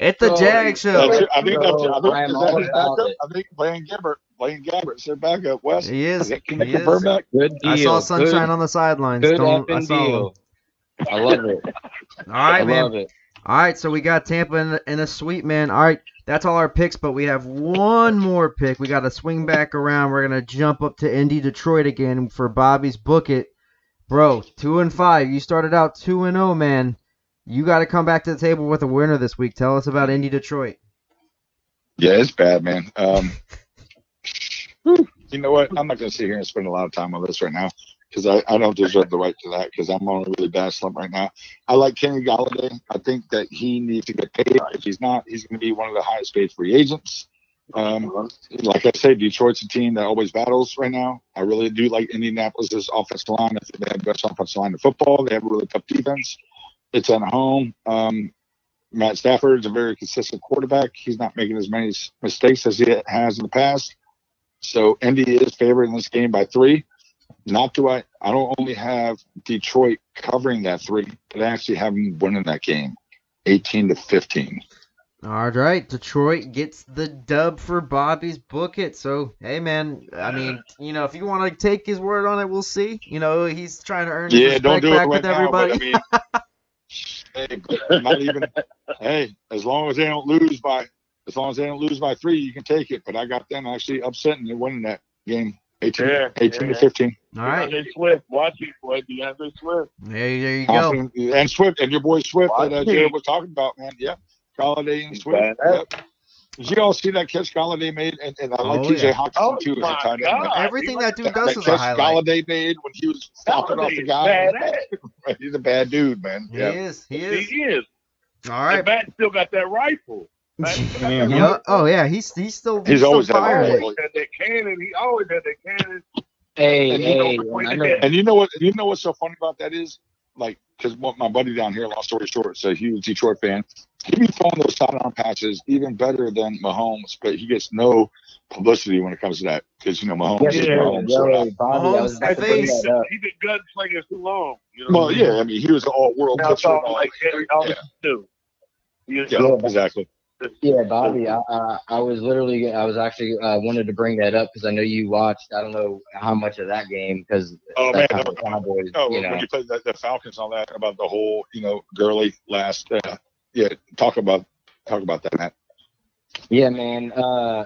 It's the Yo, Jag show. That's, I think that's, I think I am that his about backup? it. I think Blaine Gabbert, Blaine Gabbert's their backup. Wes, He is. can they He confirm is. that? good deal. I saw Sunshine good, on the sidelines. good Don't, I effing saw him. deal. I love it. All I man. love it. All right, so we got Tampa in, the, in a sweep, man. All right, that's all our picks, but we have one more pick. We got to swing back around. We're gonna jump up to Indy, Detroit again for Bobby's book it, bro. Two and five. You started out two and zero, man. You got to come back to the table with a winner this week. Tell us about Indy, Detroit. Yeah, it's bad, man. Um, you know what? I'm not going to sit here and spend a lot of time on this right now because I, I don't deserve the right to that because I'm on a really bad slump right now. I like Kenny Golladay. I think that he needs to get paid. If he's not, he's going to be one of the highest paid free agents. Um, like I say, Detroit's a team that always battles right now. I really do like Indianapolis's offensive line. I think they have the best offensive line in football. They have a really tough defense. It's at home. Um, Matt Stafford is a very consistent quarterback. He's not making as many mistakes as he has in the past. So Indy is favored in this game by three. Not do I I don't only have Detroit covering that three, but I actually have them winning that game. 18 to 15. All right, Detroit gets the dub for Bobby's book it. So, hey, man, I mean, you know, if you want to take his word on it, we'll see. You know, he's trying to earn his Yeah, respect don't do it back right with now. everybody. But I mean, hey, not even. Hey, as long as they don't lose by, as long as they don't lose by three, you can take it. But I got them actually upsetting and winning that game, 18, Yeah, 18 yeah. to 15. All right, DeAndre Swift. Watch it, boy. DeAndre Swift. there, there you go. And Swift and your boy Swift that uh, Jared was talking about, man. Yep. Golladay and Swift. Yep. Did you all see that catch Golladay made? And, and I like Oh, TJ yeah. Hockenson Oh, too as a my tight end. God. Everything that dude does that is a catch highlight. Golladay made when he was stopping off the guy. He's a bad dude, man. He Yeah. is. He is. He is. is. All And right. Matt still got that rifle. Matt still got. Yeah. Oh yeah. He's he's still He's still always had a firing. always had that cannon. He always had that cannon. Hey, And you hey, know- know And you know what? You know what's so funny about that is, like, because my buddy down here, long story short, is a huge Detroit fan. He be throwing those sidearm passes even better than Mahomes, but he gets no publicity when it comes to that because you know Mahomes. is Yeah. Mahomes. yo, so- Bobby, I was Mahomes about to bring face. that up. He been gunslinging too long. You know Well, yeah, I mean, he was an all-world Now it's all all like that. Gary Ellis too. You Yeah, exactly. Yeah, Bobby, I, I, I was literally, I was actually uh, wanted to bring that up because I know you watched. I don't know how much of that game because Oh man, that's how the Cowboys, oh, you when you played the, the Falcons all that about the whole, you know, Gurley last. Uh, yeah, talk about talk about that, Matt. Yeah, man. Uh,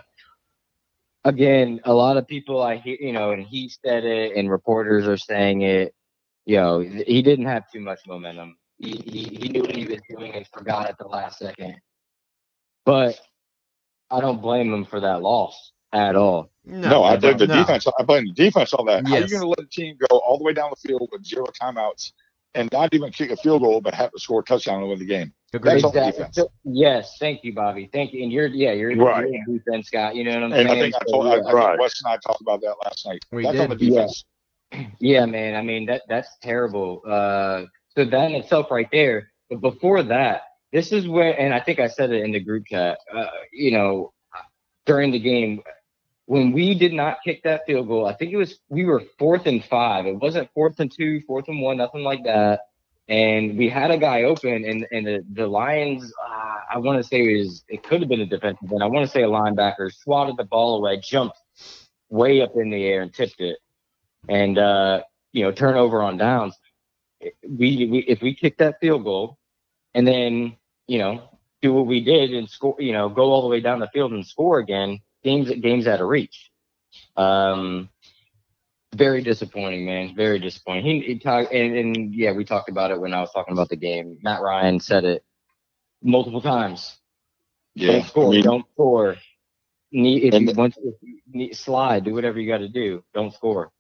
again, a lot of people I hear, you know, and he said it, and reporters are saying it. You know, he didn't have too much momentum. He, he, he knew what he was doing and forgot at the last second. But I don't blame them for that loss at all. No, I blame the no. defense. I blame the defense on that. How are you going to let a team go all the way down the field with zero timeouts and not even kick a field goal, but have to score a touchdown to win the game? Agreed. That's all Exactly. defense. So- yes, thank you, Bobby. Thank you. And you're, yeah, you're, Right. you're a defense guy. You know what I'm And I saying? think I So, told I, I yeah. think Wes and I talked about that last night. We That's on the did. defense. Yeah, man. I mean that that's terrible. Uh, so that in itself, right there. But before that, this is where, and I think I said it in the group chat. Uh, you know, during the game, when we did not kick that field goal, I think it was we were fourth and five. It wasn't fourth and two, fourth and one, nothing like that. And we had a guy open, and and the the Lions. Uh, I want to say it was it could have been a defensive end. I want to say a linebacker swatted the ball away, jumped way up in the air, and tipped it and uh, you know turnover on downs. We, we if we kick that field goal, and then you know do what we did and score, you know, go all the way down the field and score again, games games out of reach. Um, very disappointing, man. Very disappointing. He, he talked, and, and yeah, we talked about it when I was talking about the game. Matt Ryan said it multiple times. Yeah, don't score. I mean, don't score. need if you the- want to need, slide, do whatever you got to do. Don't score.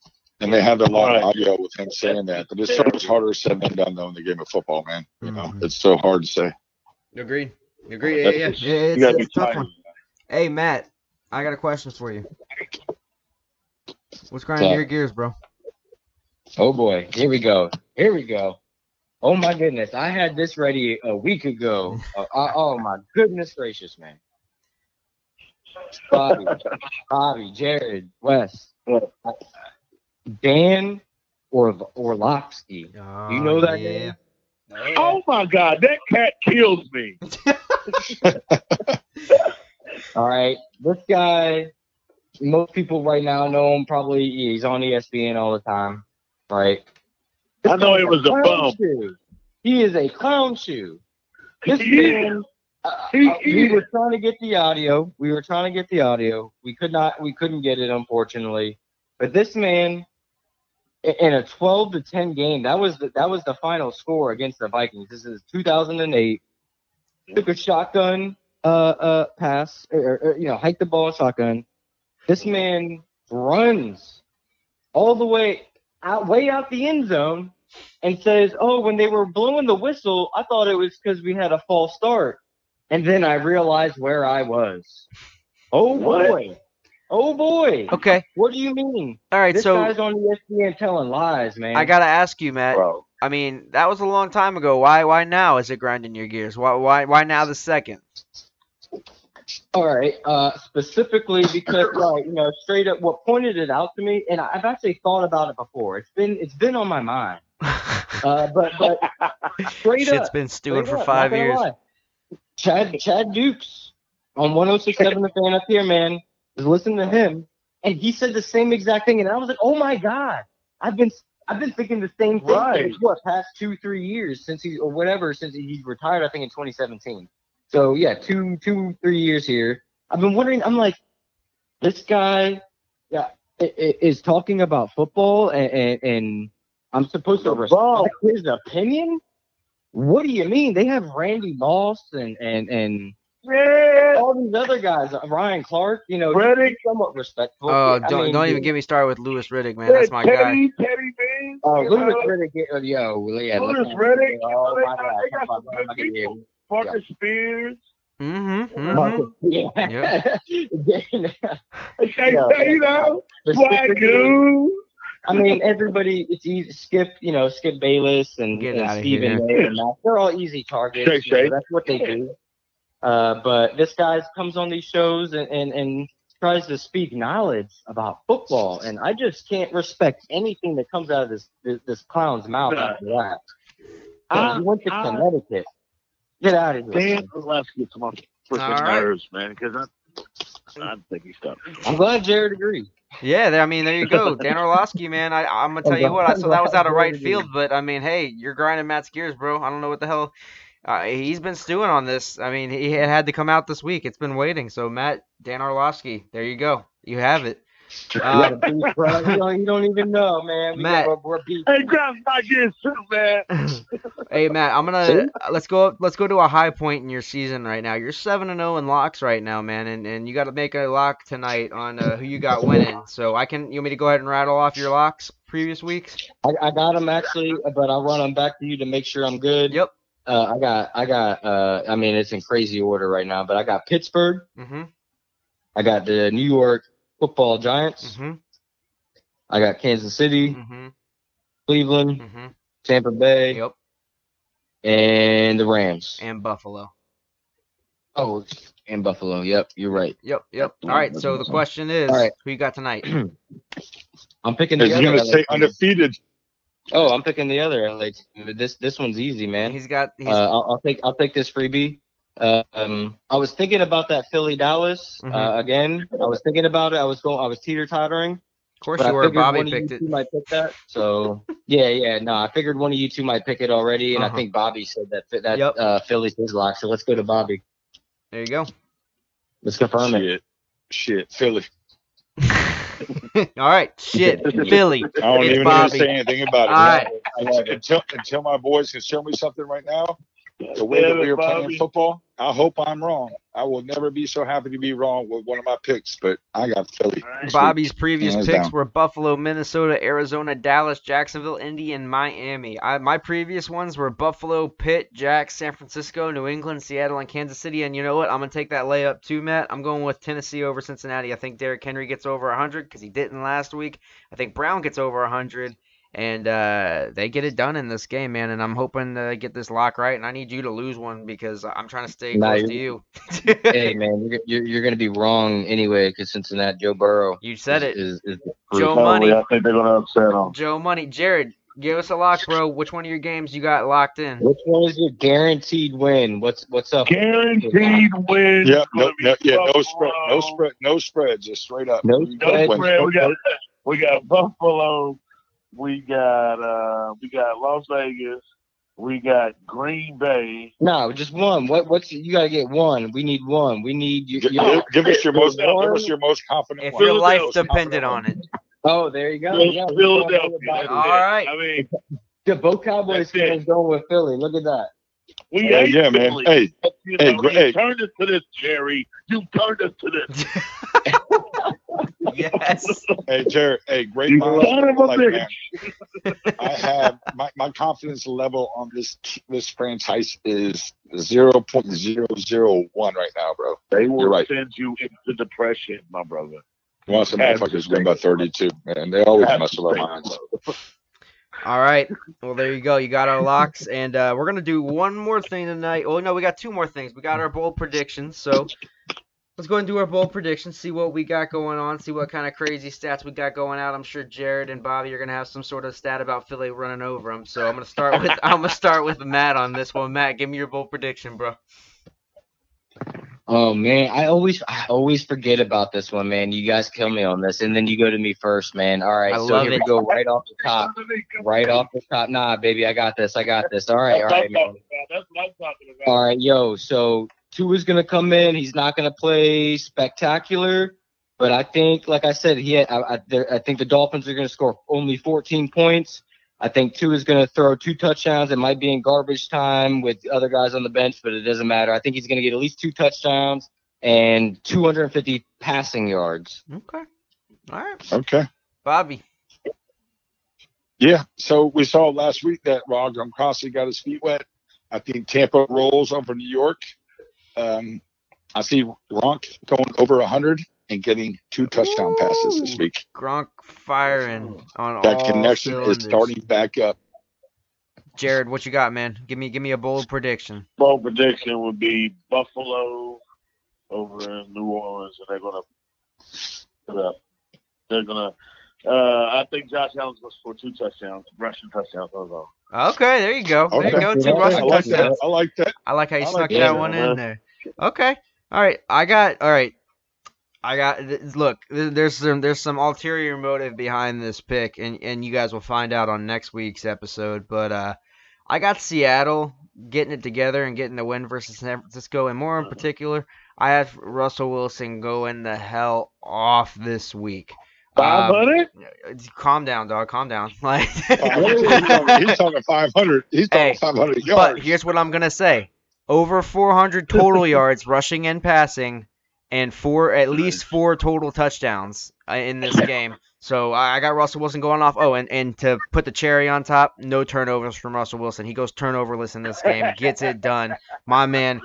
And they have a lot of audio with him saying that, but it's so much harder said than done though in the game of football, man. You know, Mhm. it's so hard to say. Agreed. Agreed. Yeah, That's yeah. just- Yeah, it's, you gotta it's a tough tight. one. Hey, Matt, I got a question for you. What's grinding Yeah. your gears, bro? Oh boy, here we go. Here we go. Oh my goodness, I had this ready a week ago. Uh, uh, oh my goodness gracious, man. Bobby, Bobby, Jared, Wes, Dan, or Orlovsky. Oh, You know that yeah. name? Oh my God, that cat kills me. All right, this guy. Most people right now know him. Probably he's on ESPN all the time, right? I know it was a clown bum. shoe. He is a clown shoe. This Yeah. man, uh, He uh, we were trying to get the audio. We were trying to get the audio. We could not. We couldn't get it, unfortunately. But this man, i- in a 12 to 10 game, that was the, that was the final score against the Vikings. This is 2008. Took a shotgun uh uh pass, or, or, you know, hike the ball shotgun. This man runs all the way out, way out the end zone, and says, "Oh, when they were blowing the whistle, I thought it was because we had a false start." And then I realized where I was. Oh What? boy! Oh boy! Okay. What do you mean? All right. This So guy's on ESPN telling lies, man. I gotta ask you, Matt. Bro, I mean, that was a long time ago. Why? Why now is it grinding your gears? Why? Why? Why now the second? All right, uh, specifically because, right, you know, straight up, what pointed it out to me, and I've actually thought about it before. It's been, it's been on my mind. Uh, but, but straight Shit's up, it's been stewing for up, five years. lie. Chad, Chad Dukes on 106.7 The Fan up here, man, was listening to him, and he said the same exact thing, and I was like, oh my god, I've been, I've been thinking the same thing Right. for what past two, three years since he or whatever since he retired. I think in 2017. So yeah, two, two, three years here. I've been wondering. I'm like, this guy, yeah, is talking about football, and, and, and I'm supposed to respect his opinion. What do you mean? They have Randy Moss and and and yeah. all these other guys, uh, Ryan Clark. You know, Riddick. somewhat respectful. Oh, I don't mean, don't even get me started with Louis Riddick, man. That's my guy. Teddy, Teddy B. Oh, you Louis know, Riddick, yo, yeah, Louis let's Riddick, you Oh my God, they got some good not gonna hear people. you. Marcus Spears. Mm-hmm. mm-hmm. Yeah. Hey, hey, Yeah. hey, you know, Specifically- Swagoo. I mean, everybody, it's easy. Skip, you know, Skip Bayless and, Get and outta Stephen here. And Matt, they're all easy targets. Shay you know, that's what they do. Uh, but this guy comes on these shows and, and, and tries to speak knowledge about football, and I just can't respect anything that comes out of this this, this clown's mouth Nah. after that. I- he went to I- Connecticut. Get out of here. Dan Orlovsky gets my freaking All right. nerves, man, because I, I think he's tough. I'm glad Jared agreed. Yeah, there, I mean, there you go, Dan Orlovsky, man. I, I'm gonna tell you what, I saw that was out of right field, but I mean, hey, you're grinding Matt's gears, bro. I don't know what the hell. Uh, he's been stewing on this. I mean, he had to come out this week. It's been waiting. So Matt, Dan Orlovsky, there you go. You have it. Um, beef, bro. You don't, you don't even know, man. We Matt. got, we're beef. Hey, grab my gears too, man. hey Matt, I'm gonna uh, let's go let's go to a high point in your season right now. You're seven and zero in locks right now, man, and, and you got to make a lock tonight on uh, who you got winning. So I can you want me to go ahead and rattle off your locks previous weeks? I, I got them actually, but I'll run them back to you to make sure I'm good. Yep. Uh, I got, I got. Uh, I mean, it's in crazy order right now, but I got Pittsburgh. Mm-hmm. I got the New York Football Giants. Mm-hmm. I got Kansas City, Mm-hmm. Cleveland, Mm-hmm. Tampa Bay, Yep. and the Rams. And Buffalo. Oh, and Buffalo. Yep, you're right. Yep. Yep. All right. So the question is, All right. who you got tonight? I'm picking Is the he going to LA stay team. undefeated? Oh, I'm picking the other LA team. This this one's easy, man. He's got. He's, Uh, I'll, I'll take I'll take this freebie. Uh, um, I was thinking about that Philly Dallas Mhm. uh, again. I was thinking about it. I was going. I was teeter tottering. of course But you I were. figured Bobby one of picked you it. two might pick that. So yeah, yeah. No, I figured one of you two might pick it already, and Uh-huh. I think Bobby said that that Yep. uh, Philly's his lock. So let's go to Bobby. There you go. Let's confirm it. Shit. Shit. Philly. All right. Shit. Philly. I don't It's even Bobby. need to say anything about it. All right. Until, until my boys can show me something right now, the way that we were playing football, I hope I'm wrong. I will never be so happy to be wrong with one of my picks, but I got Philly. Bobby's previous picks down. were Buffalo, Minnesota, Arizona, Dallas, Jacksonville, Indy, and Miami. I, my previous ones were Buffalo, Pitt, Jack, San Francisco, New England, Seattle, and Kansas City. And you know what? I'm gonna take that layup too, Matt. I'm going with Tennessee over Cincinnati. I think Derrick Henry gets over 100 because he didn't last week. I think Brown gets over 100. And uh, they get it done in this game, man. And I'm hoping they get this lock right. And I need you to lose one because I'm trying to stay Nah, close to you. hey man, you're you're, you're going to be wrong anyway because Cincinnati, Joe Burrow. You said it. Is, is, is Joe proof. Money. I think they're gonna upset them. Joe Money, Jared, give us a lock, bro. Which one of your games you got locked in? Which one is your guaranteed win? What's what's up? Guaranteed win. Yeah, no, no, yeah, no spread, no spread, no spread, just straight up. No No spread. We got we got Buffalo. We got uh we got Las Vegas. We got Green Bay. No, just one. What what's you got to get one? We need one. We need you. Give, you give- give us your most, One. give us your most confident If one. your life depended on it. oh, there you go. Yeah, Philadelphia. That's All it. right. I mean, The both Cowboys That's it. fans going with Philly. Look at that. we Yeah, ain't yeah, man. Philly. Hey, You hey, know, gr- you turned us to this, Jerry. You turned us to this. yes. hey, Jared. Hey, great You minds son of a like, bitch. man, I have my, my confidence level on this this franchise is zero point zero zero one right now, bro. They You're will right. send you into depression, my brother. You want some Has motherfuckers to win stay. by thirty two, man. They always Has mess with our minds. All right. Well, there you go. You got our locks, and uh, we're gonna do one more thing tonight. Oh no, we got two more things. We got our bold predictions. So let's go and do our bold predictions. See what we got going on. See what kind of crazy stats we got going out. I'm sure Jared and Bobby are gonna have some sort of stat about Philly running over them. So I'm gonna start with I'm gonna start with Matt on this one. Matt, give me your bold prediction, bro. Oh man, I always I always forget about this one, man. You guys kill me on this, and then you go to me first, man. All right, I so love here it. we go, right off the top, right off the top. Nah, baby, I got this. I got this. All right, all right, man. That's what I'm talking about. All right, yo. So Tua's gonna come in. He's not gonna play spectacular, but I think, like I said, he had, I, I, I think the Dolphins are gonna score only 14 points. I think Tua is gonna throw two touchdowns. It might be in garbage time with other guys on the bench, but it doesn't matter. I think he's gonna get at least two touchdowns and 250 passing yards. Okay. All right, Okay. Bobby. Yeah. So we saw last week that Rob Gronkowski got his feet wet. I think Tampa rolls over New York. Um, I see Gronk going over 100 and getting two touchdown passes this week. Gronk firing on That all connection cylinders. is starting back up. Jared, what you got, man? Give me give me a bold prediction. Bold prediction would be Buffalo over in New Orleans, and they're gonna put up. They're gonna. Uh, I think Josh Allen's gonna score two touchdowns, rushing touchdowns. Hold on. Okay, there you go. There you go. Two Yeah, I rushing like touchdowns. that. I like that. I like how you I snuck like that that, one man. in there. Okay. All right. I got. All right. I got. Look, there's some there's some ulterior motive behind this pick, and and you guys will find out on next week's episode. But uh, I got Seattle getting it together and getting the win versus San Francisco, and more in particular, I have Russell Wilson going the hell off this week. Five Um, calm down, dog. Calm down. Like. he's, talking, he's talking 500. He's talking Hey, 500 yards. But here's what I'm gonna say: over 400 total yards, rushing and passing, and four at least four total touchdowns uh, in this game. So I got Russell Wilson going off. Oh, and, and to put the cherry on top, no turnovers from Russell Wilson. He goes turnoverless in this game, gets it done. My man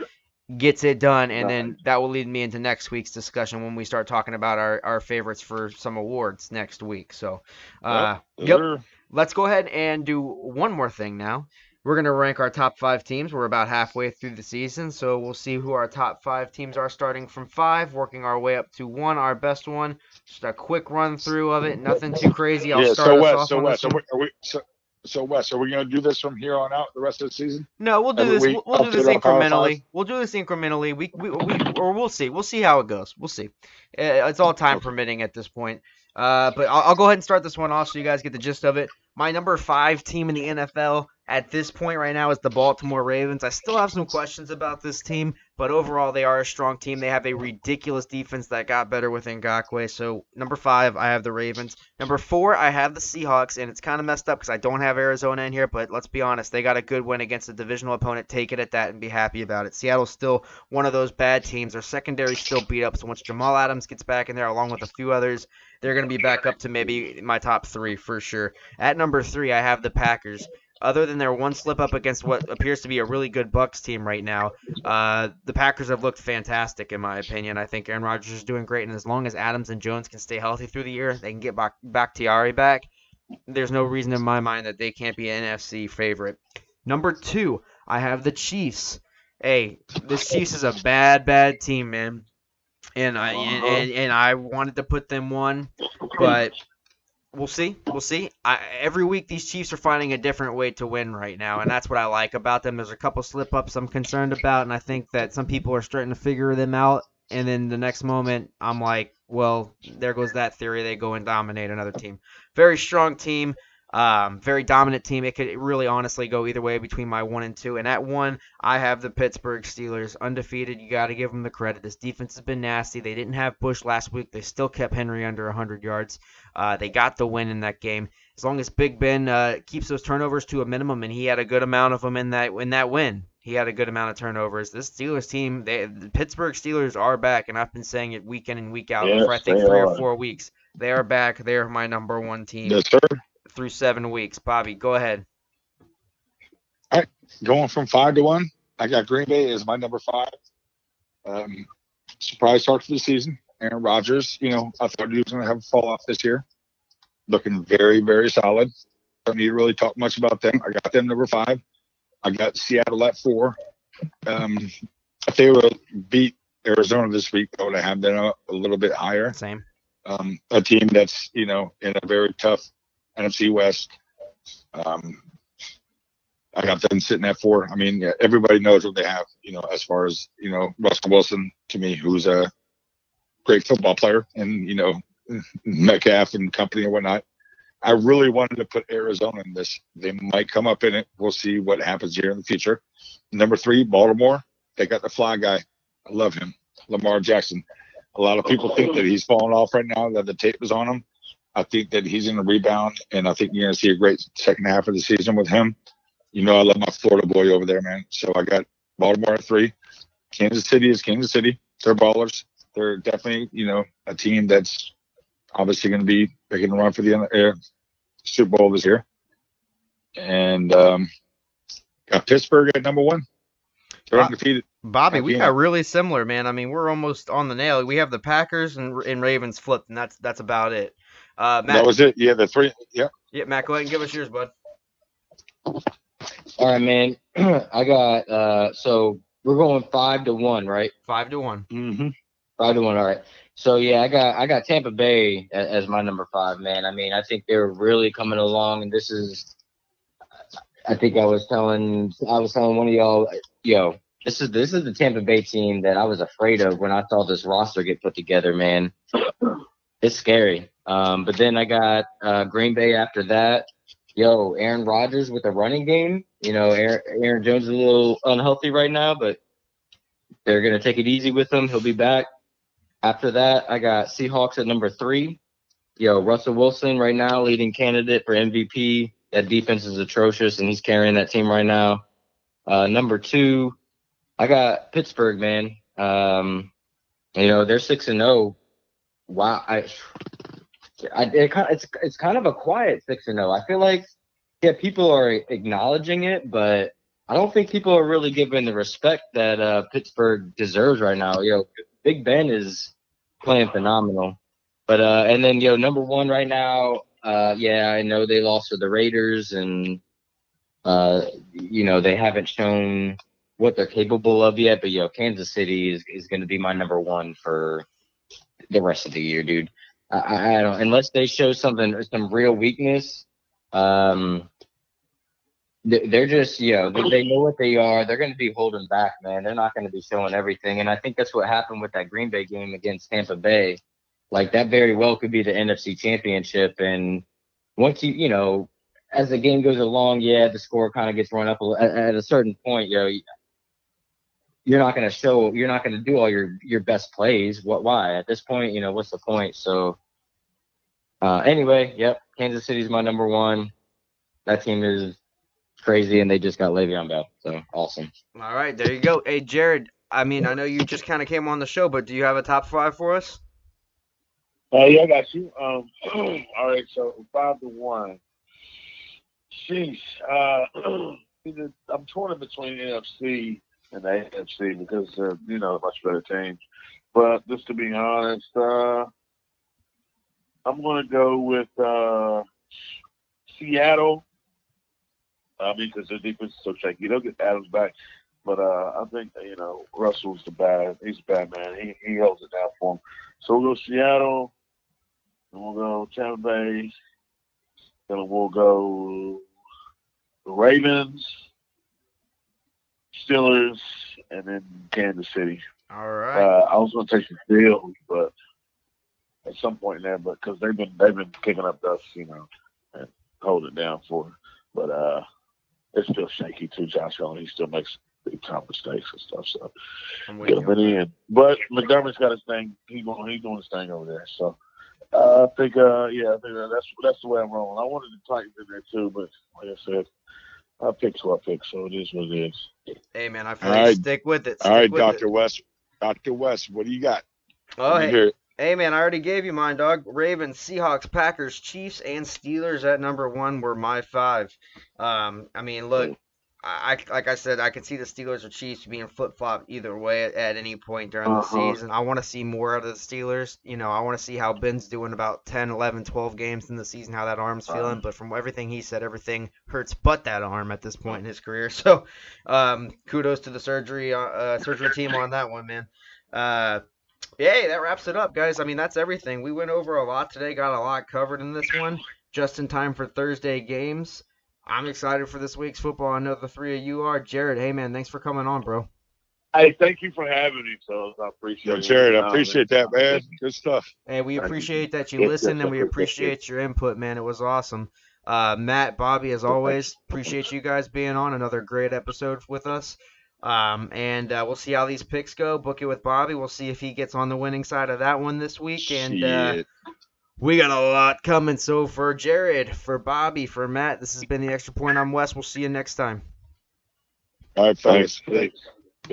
gets it done, and then that will lead me into next week's discussion when we start talking about our, our favorites for some awards next week. So, uh, yep. Let's go ahead and do one more thing now. We're going to rank our top five teams. We're about halfway through the season, so we'll see who our top five teams are starting from five, working our way up to one, our best one. Just a quick run through of it. Nothing too crazy. I'll yeah, start so us Wes, off so on Wes, this are we, so, so Wes, are we going to do this from here on out the rest of the season? No, we'll do every this. week We'll, do this incrementally. We'll do this incrementally. We, we, we or we'll see. We'll see how it goes. We'll see. Uh, It's all time permitting at this point. Uh, but I'll, I'll go ahead and start this one off so you guys get the gist of it. My number five team in the NFL, at this point right now is the Baltimore Ravens. I still have some questions about this team, but overall they are a strong team. They have a ridiculous defense that got better with Ngakoue. So number five, I have the Ravens. Number four, I have the Seahawks, and it's kind of messed up because I don't have Arizona in here. But let's be honest, they got a good win against a divisional opponent. Take it at that and be happy about it. Seattle's still one of those bad teams. Their secondary still beat up. So once Jamal Adams gets back in there, along with a few others, they're going to be back up to maybe my top three for sure. At number three, I have the Packers other than their one slip up against what appears to be a really good Bucs team right now, uh, the Packers have looked fantastic in my opinion. I think Aaron Rodgers is doing great, and as long as Adams and Jones can stay healthy through the year, they can get back Bakhtiari back. There's no reason in my mind that they can't be an NFC favorite. Number two, I have the Chiefs. Hey, this Chiefs is a bad, bad team, man. And I and, and, and I wanted to put them one, but we'll see. We'll see. I, every week, these Chiefs are finding a different way to win right now, and that's what I like about them. There's a couple slip ups I'm concerned about, and I think that some people are starting to figure them out. And then the next moment, I'm like, well, there goes that theory. They go and dominate another team. Very strong team. Um, very dominant team. It could really honestly go either way between my one and two. And at one, I have the Pittsburgh Steelers undefeated. You got to give them the credit. This defense has been nasty. They didn't have Bush last week. They still kept Henry under 100 yards. Uh, they got the win in that game. As long as Big Ben uh, keeps those turnovers to a minimum, and he had a good amount of them in that in that win. He had a good amount of turnovers. This Steelers team, they, the Pittsburgh Steelers are back, and I've been saying it week in and week out Yes, for I think three are. or four weeks. They are back. They are my number one team Yes, sir. Through seven weeks. Bobby, go ahead. Going from five to one, I got Green Bay as my number five. Um, surprise start for the season. Aaron Rodgers, you know, I thought he was going to have a fall off this year. Looking very, very solid. Don't need to really talk much about them. I got them number five. I got Seattle at four. Um, if they would beat Arizona this week, I would have them a, a little bit higher. Same. Um, a team that's, you know, in a very tough NFC West. Um, I got them sitting at four. I mean, yeah, everybody knows what they have, you know, as far as, you know, Russell Wilson to me, who's a great football player and, you know, Metcalf and company and whatnot. I really wanted to put Arizona in this. They might come up in it. We'll see what happens here in the future. Number three, Baltimore. They got the fly guy. I love him, Lamar Jackson. A lot of people think that he's falling off right now, that the tape is on him. I think that he's going to rebound, and I think you're going to see a great second half of the season with him. You know, I love my Florida boy over there, man. So I got Baltimore at three. Kansas City is Kansas City. They're ballers. They're definitely, you know, a team that's obviously going to be making a run for the uh, Super Bowl this year. And um, got Pittsburgh at number one. They're undefeated. Bobby, we got really similar, man. I mean, we're almost on the nail. We have the Packers and, and Ravens flipped, and that's that's about it. Uh, Matt, That was it. Yeah, the three. Yeah. yeah, Matt, go ahead and give us yours, bud. All right, man. I got uh so we're going five to one, right? Five to one. Mm-hmm. Five to one. All right. So yeah, I got I got Tampa Bay a- as my number five, man. I mean, I think they're really coming along, and this is. I think I was telling I was telling one of y'all, yo, this is this is the Tampa Bay team that I was afraid of when I saw this roster get put together, man. It's scary. Um, but then I got uh, Green Bay after that. Yo, Aaron Rodgers with a running game. You know, Aaron, Aaron Jones is a little unhealthy right now, but they're gonna take it easy with him. He'll be back. After that, I got Seahawks at number three. Yo, Russell Wilson right now leading candidate for MVP. That defense is atrocious, and he's carrying that team right now. Uh, number two, I got Pittsburgh, man. Um, you know they're six and zero. Wow, I, I it, it's it's kind of a quiet six and zero. I feel like yeah, people are acknowledging it, but I don't think people are really giving the respect that uh, Pittsburgh deserves right now. Yo, Big Ben is playing phenomenal. But uh, and then yo, number one right now, uh, yeah, I know they lost to the Raiders, and uh, you know they haven't shown what they're capable of yet. But yo, Kansas City is is going to be my number one for the rest of the year, dude. I, I don't unless they show something, some real weakness. Um, they- they're just, you know, they, know what they are. They're going to be holding back, man. They're not going to be showing everything. And I think that's what happened with that Green Bay game against Tampa Bay. Like that very well could be the NFC championship. And once you, you know, as the game goes along, yeah, the score kind of gets run up a, at a certain point. You know, you're not going to show, you're not going to do all your your best plays. What? Why? At this point, you know, what's the point? So, uh, anyway, yep, Kansas City's my number one. That team is crazy, and they just got Le'Veon Bell, so awesome. All right, there you go. Hey, Jarrid. I mean, I know you just kind of came on the show, but do you have a top five for us? Uh, yeah, I got you. Um, all right, so five to one. Sheesh. Uh, I'm torn between NFC and the AFC because they're you know much better teams. But just to be honest, uh, I'm going to go with uh, Seattle. I mean, because their defense is so shaky. They'll get Adams back, but uh, I think you know Russell's the bad. He's a bad man. He he holds it down for him. So we'll go Seattle. Then we'll go Tampa Bay. Then we'll go the Ravens, Steelers, and then Kansas City. All right. Uh, I was going to take the Bills, but at some point in there, but because they've been they've been kicking up dust, you know, and holding it down for. But uh, it's still shaky too. Josh Allen, he still makes big time mistakes and stuff. So get him in. But McDermott's got his thing. He going he's doing his thing over there. So uh, I think uh, yeah, I think that's that's the way I'm rolling. I wanted the Titans in there too, but like I said. I picked who I picked, so it is what it is. Hey, man, I feel All you. right. Stick with it. All right, Stick Doctor. Wes. Doctor Wes, what do you got? Oh, hey. Hey, man, I already gave you mine, dog. Ravens, Seahawks, Packers, Chiefs, and Steelers at number one were my five. Um, I mean, look, I like I said, I can see the Steelers or Chiefs being flip flop either way at, at any point during the Uh-huh. season. I want to see more out of the Steelers. You know, I want to see how Ben's doing about 10, 11, 12 games in the season, how that arm's Uh-huh. feeling. But from everything he said, everything hurts but that arm at this point in his career. So, um, kudos to the surgery uh, uh, surgery team on that one, man. Uh, Yay, that wraps it up, guys. I mean, that's everything. We went over a lot today, got a lot covered in this one, just in time for Thursday games. I'm excited for this week's football. I know the three of you are. Jarrid, hey, man, thanks for coming on, bro. Hey, thank you for having me, fellas. I appreciate Yo, it. Jarrid, I Um, appreciate that, man. Good stuff. Hey, we appreciate that you Yes, listen and we yes, yes, appreciate your input, man. It was awesome. Uh, Matt, Bobby, as always, appreciate you guys being on another great episode with us. Um, and uh, we'll see how these picks go. Book it with Bobby. We'll see if he gets on the winning side of that one this week. And uh, we got a lot coming. So for Jarrid, for Bobby, for Matt, this has been the extra point. I'm Wes. We'll see you next time. All right, fellas. Thanks. Thanks.